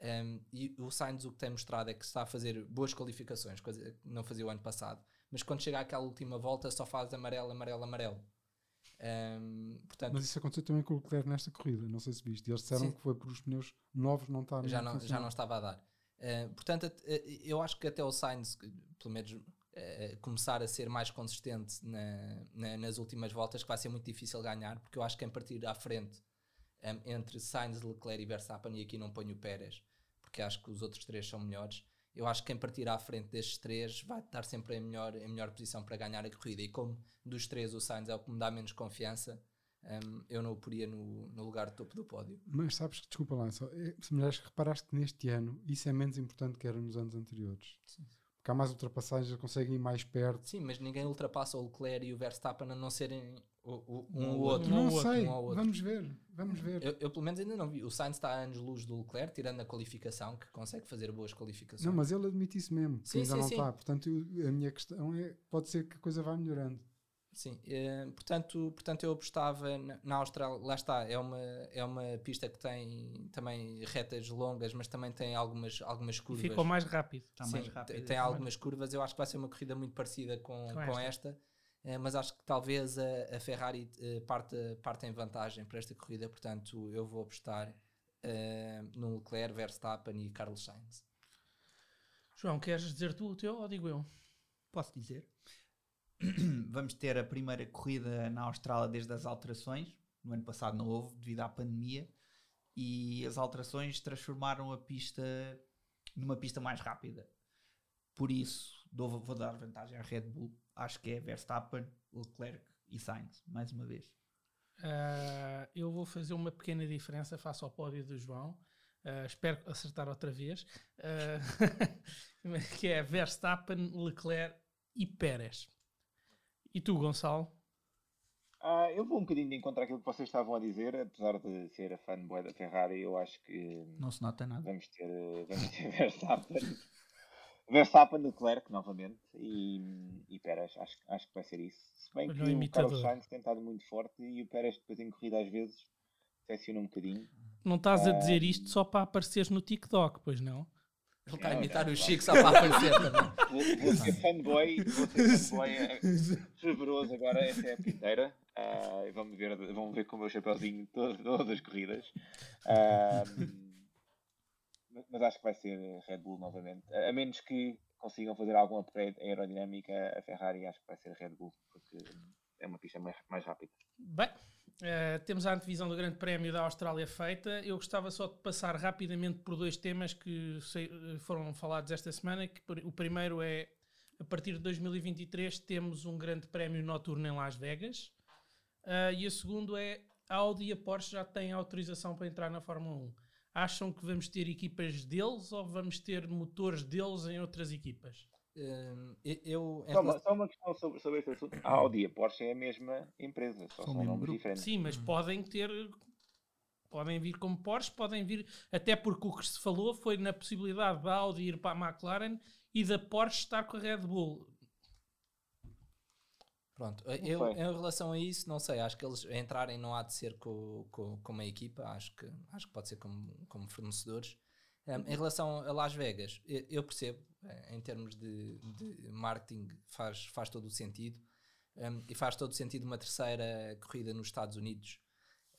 S2: Um, e o Sainz o que tem mostrado é que está a fazer boas qualificações, coisa que não fazia o ano passado. mas quando chega àquela última volta só faz amarelo, amarelo, amarelo. Um, portanto,
S3: Mas isso aconteceu também com o Leclerc nesta corrida, não sei se viste. Eles disseram
S2: Sim.
S3: que foi por os pneus novos não estarem
S2: já
S3: a
S2: não, já não estava a dar. Uh, portanto, uh, eu acho que até o Sainz, pelo menos, uh, começar a ser mais consistente na- na- nas últimas voltas, que vai ser muito difícil ganhar, porque eu acho que em partir à frente um, entre Sainz, Leclerc e Verstappen, e aqui não ponho o Pérez, porque acho que os outros três são melhores. Eu acho que quem partir à frente destes três vai estar sempre em melhor, em melhor posição para ganhar a corrida. E como dos três o Sainz é o que me dá menos confiança, um, eu não o poria no, no lugar de topo do pódio.
S3: Mas sabes que, desculpa lá, só, é, mas acho que reparaste que neste ano isso é menos importante que era nos anos anteriores. Porque há mais ultrapassagens, conseguem ir mais perto.
S2: Sim, mas ninguém ultrapassa o Leclerc e o Verstappen a não serem o, o- um
S1: Um
S2: ou outro.
S3: não
S1: ao outro,
S3: sei,
S2: um ao outro.
S3: vamos ver, vamos ver.
S2: Eu, eu, pelo menos ainda não vi. O Sainz está a anos luz do Leclerc, tirando a qualificação, que consegue fazer boas qualificações.
S3: Não, mas ele admite isso mesmo, que
S2: Sim,
S3: ainda
S2: sim,
S3: não
S2: sim.
S3: está. Portanto, eu- a minha questão é: pode ser que a coisa vá melhorando.
S2: Sim, eh, portanto, portanto eu apostava na, na Austrália, lá está, é uma, é uma pista que tem também retas longas, mas também tem algumas, algumas
S1: E
S2: curvas.
S1: ficou mais rápido.
S5: Está
S2: Sim,
S5: mais
S2: tem-
S5: rápido.
S2: tem algumas curvas. Eu acho que vai ser uma corrida muito parecida com,
S1: Com
S2: com,
S1: esta.
S2: esta, eh, mas acho que talvez a, a Ferrari eh, parte, parte em vantagem para esta corrida. Portanto, eu vou apostar no Leclerc, Verstappen e Carlos Sainz.
S1: João, queres dizer tu o teu ou digo eu?
S5: Posso dizer? Vamos ter a primeira corrida na Austrália desde as alterações. No ano passado não houve, devido à pandemia. E as alterações transformaram a pista numa pista mais rápida. Por isso, dou- vou dar vantagem à Red Bull. Acho que é Verstappen, Leclerc e Sainz, mais uma vez.
S1: Ah, eu vou fazer uma pequena diferença face ao pódio do João. Ah, espero acertar outra vez. Ah, que é Verstappen, Leclerc e Pérez. E tu, Gonçalo?
S4: Ah, eu vou um bocadinho de encontro àquilo que vocês estavam a dizer, apesar de ser a fanboy da Ferrari, eu acho que
S5: Não se nota nada.
S4: vamos ter, eh, vamos ter Verstappen, Verstappen, Leclerc novamente e, e Pérez, acho, acho que vai ser isso. Se bem
S1: Olha
S4: que
S1: o
S4: o
S1: imitador.
S4: Carlos Sainz tem estado muito forte e o Pérez depois em corrida às vezes decepciona um bocadinho.
S1: Não estás a dizer
S4: Ah.
S1: isto só para apareceres no TikTok, pois não?
S2: Ele está a
S4: Não,
S2: imitar
S4: não,
S2: o. Chico só para aparecer também.
S4: Vou, vou ser fanboy, vou ser fanboy eh, fervoroso agora esta época inteira. Ah, e vamos ver, vamos ver com o meu chapéuzinho todas, todas as corridas. Ah, mas- acho que vai ser Red Bull novamente. A a menos que consigam fazer algum upgrade aerodinâmica, a Ferrari acho que vai ser Red Bull, porque é uma pista mais, mais rápida.
S1: Bem, eh, temos a antevisão do Grande Prémio da Austrália feita. Eu gostava só de passar rapidamente por dois temas que eh, foram falados esta semana. Que o primeiro é, a partir de 2023, temos um Grande Prémio noturno em Las Vegas. Ah, e o segundo é, a Audi e a Porsche já têm autorização para entrar na Fórmula 1. Acham que vamos ter equipas deles ou vamos ter motores deles em outras equipas?
S2: Um, eu-
S4: Só uma, só uma questão sobre, sobre este assunto. A Audi e a Porsche é a mesma empresa, só
S5: São
S4: nomes
S5: grupo.
S4: diferentes.
S1: Sim, mas podem ter. Podem vir como Porsche, podem vir. Até porque o que se falou foi na possibilidade da Audi ir para a McLaren e da Porsche estar com a Red Bull.
S2: Pronto, eu em relação a isso, não sei, acho que eles entrarem não há de ser com, com, com uma equipa, acho que, acho que pode ser como, como fornecedores. Um, em relação a Las Vegas, eu, percebo, eh, em termos de, de marketing, faz, faz todo o sentido, um, e faz todo o sentido uma terceira corrida nos Estados Unidos,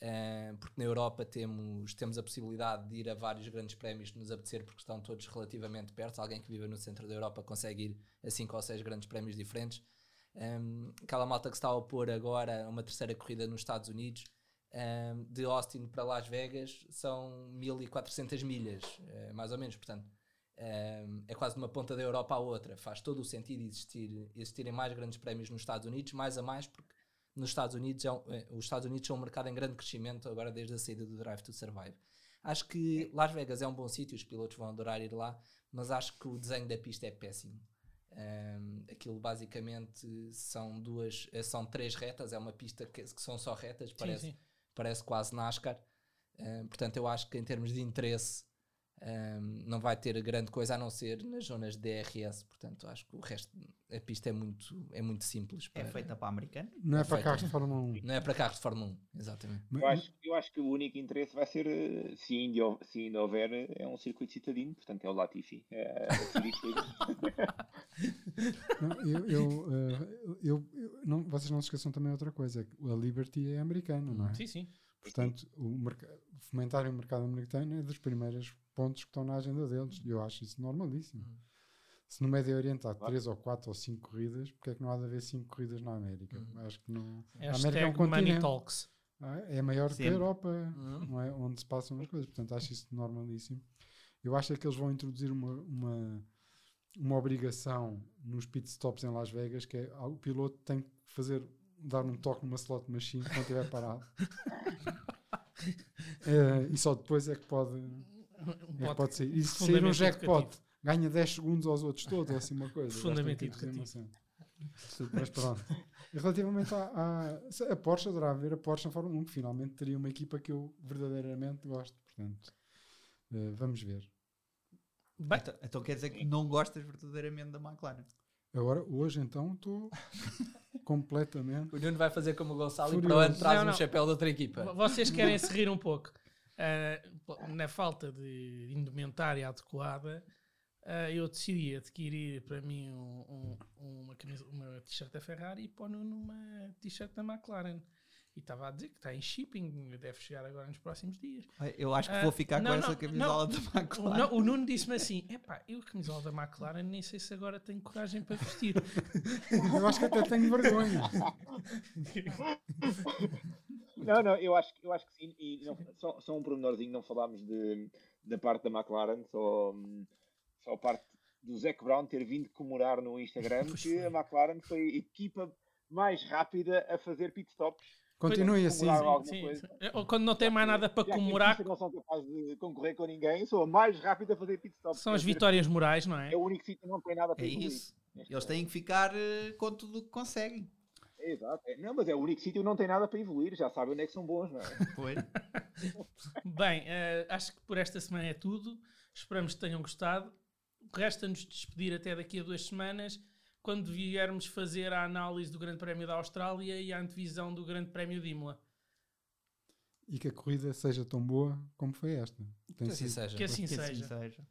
S2: um, porque na Europa temos, temos a possibilidade de ir a vários grandes prémios que nos apetecer, porque estão todos relativamente perto. Alguém que vive no centro da Europa consegue ir a cinco ou seis grandes prémios diferentes. Um, aquela malta que está a opor agora uma terceira corrida nos Estados Unidos, um, de Austin para Las Vegas, são 1400 milhas, eh, mais ou menos. Portanto, um, é quase de uma ponta da Europa à outra. Faz todo o sentido existir, existirem mais grandes prémios nos Estados Unidos, mais a mais, porque nos Estados Unidos, é um- eh, os Estados Unidos são um mercado em grande crescimento agora desde a saída do Drive to Survive. Acho que Las Vegas é um bom sítio, os pilotos vão adorar ir lá, mas acho que o desenho da pista é péssimo. Um, aquilo basicamente são duas, eh, são três retas, é uma pista que, que são só retas, parece,
S1: sim, sim.
S2: Parece quase NASCAR. Um, portanto, eu acho que em termos de interesse Um, não vai ter grande coisa a não ser nas zonas de DRS, portanto acho que o resto, a pista é muito, é muito simples.
S5: É
S2: para-
S5: feita para americano.
S3: Não é,
S2: É
S3: para carros de Fórmula 1.
S2: Não é para carros de Fórmula 1, exatamente.
S4: Eu acho, eu acho que o único interesse vai ser, eh, se ainda, hou- se ainda houver, eh, é um circuito citadino, portanto é o Latifi. É, tudo.
S3: Não, eu, eu, eh, eu- eu- não, vocês não se esqueçam também outra coisa, é a Liberty é americana, não é?
S1: Sim, sim.
S3: Portanto, o fomentarem o mercado americano é dos primeiros pontos que estão na agenda deles. E eu acho isso normalíssimo.
S2: Hum.
S3: Se no Médio Oriente há
S4: Claro.
S3: 3 ou 4 ou 5 corridas, porque é que não há de haver 5 corridas na América?
S2: Uhum.
S3: Acho que não. A América é um
S1: Money
S3: continente.
S1: Talks.
S3: Ah, É maior que a
S5: Sempre.
S3: Europa,
S2: Uhum.
S3: não é? Onde se passam as coisas. Portanto, acho isso normalíssimo. Eu acho é que eles vão introduzir uma, uma, uma obrigação nos pit stops em Las Vegas, que é ah, o piloto tem que fazer, dar um toque numa slot machine quando estiver parado. Eh, e só depois é que pode, é que pode sair. E se sair um jackpot,
S1: educativo.
S3: ganha 10 segundos aos outros todos, é assim uma coisa. Uma
S1: educativo.
S3: Mas pronto. E relativamente à, à- a Porsche, adorava ver a Porsche na Fórmula 1, que finalmente teria uma equipa que eu verdadeiramente gosto. Portanto, eh, vamos ver.
S1: Bem,
S5: Então, então quer dizer que não gostas verdadeiramente da McLaren.
S3: Agora, hoje então, estou completamente.
S2: O Nuno vai fazer como o Gonçalo e para o
S3: Furioso.
S2: ano traz
S1: Não,
S2: um
S1: não.
S2: chapéu de outra equipa.
S1: vo- vocês querem se rir um pouco. Ah, na falta de indumentária adequada, ah, eu decidi adquirir para mim um- um- uma, camisa- uma t-shirt da Ferrari e pôr numa t-shirt da McLaren. E estava a dizer que está em shipping, deve chegar agora nos próximos dias.
S5: Eu acho que
S1: Ah,
S5: vou ficar
S1: não,
S5: com essa
S1: não,
S5: camisola da
S1: O,
S5: McLaren.
S1: Nu- o Nuno disse-me assim: epá, eu a camisola da McLaren nem sei se agora tenho coragem para vestir.
S3: Eu acho que até tenho vergonha.
S4: Não, não, eu acho, que- eu acho que sim. E não, só, só um pormenorzinho, não falámos de, da parte da McLaren, só, só a parte do Zac Brown ter vindo comemorar no Instagram
S1: Pois
S4: que a McLaren foi a equipa mais rápida a fazer pit stops.
S3: Continue assim.
S1: Sim, sim. Quando não tem mais nada para comemorar,
S4: não são capazes de concorrer com ninguém, sou a mais rápida a fazer pit stops.
S1: são as vitórias morais, não é?
S4: É o único sítio que não tem nada para
S5: É
S4: evoluir.
S5: isso.
S4: Neste
S5: Eles têm que ficar eh, com tudo o que conseguem.
S4: É, Exato. É, Não, mas é o único sítio que não tem nada para evoluir. Já sabem onde é que são bons, não é?
S5: Pois.
S1: Bem, eh, acho que por esta semana é tudo. Esperamos que tenham gostado. Resta-nos despedir até daqui a duas semanas, quando viermos fazer a análise do Grande Prémio da Austrália e a antevisão do Grande Prémio de Imola.
S3: E que a corrida seja tão boa como foi esta. Tem
S2: Que assim
S3: sido.
S2: seja.
S1: Que assim
S5: Que assim
S1: seja.
S5: seja.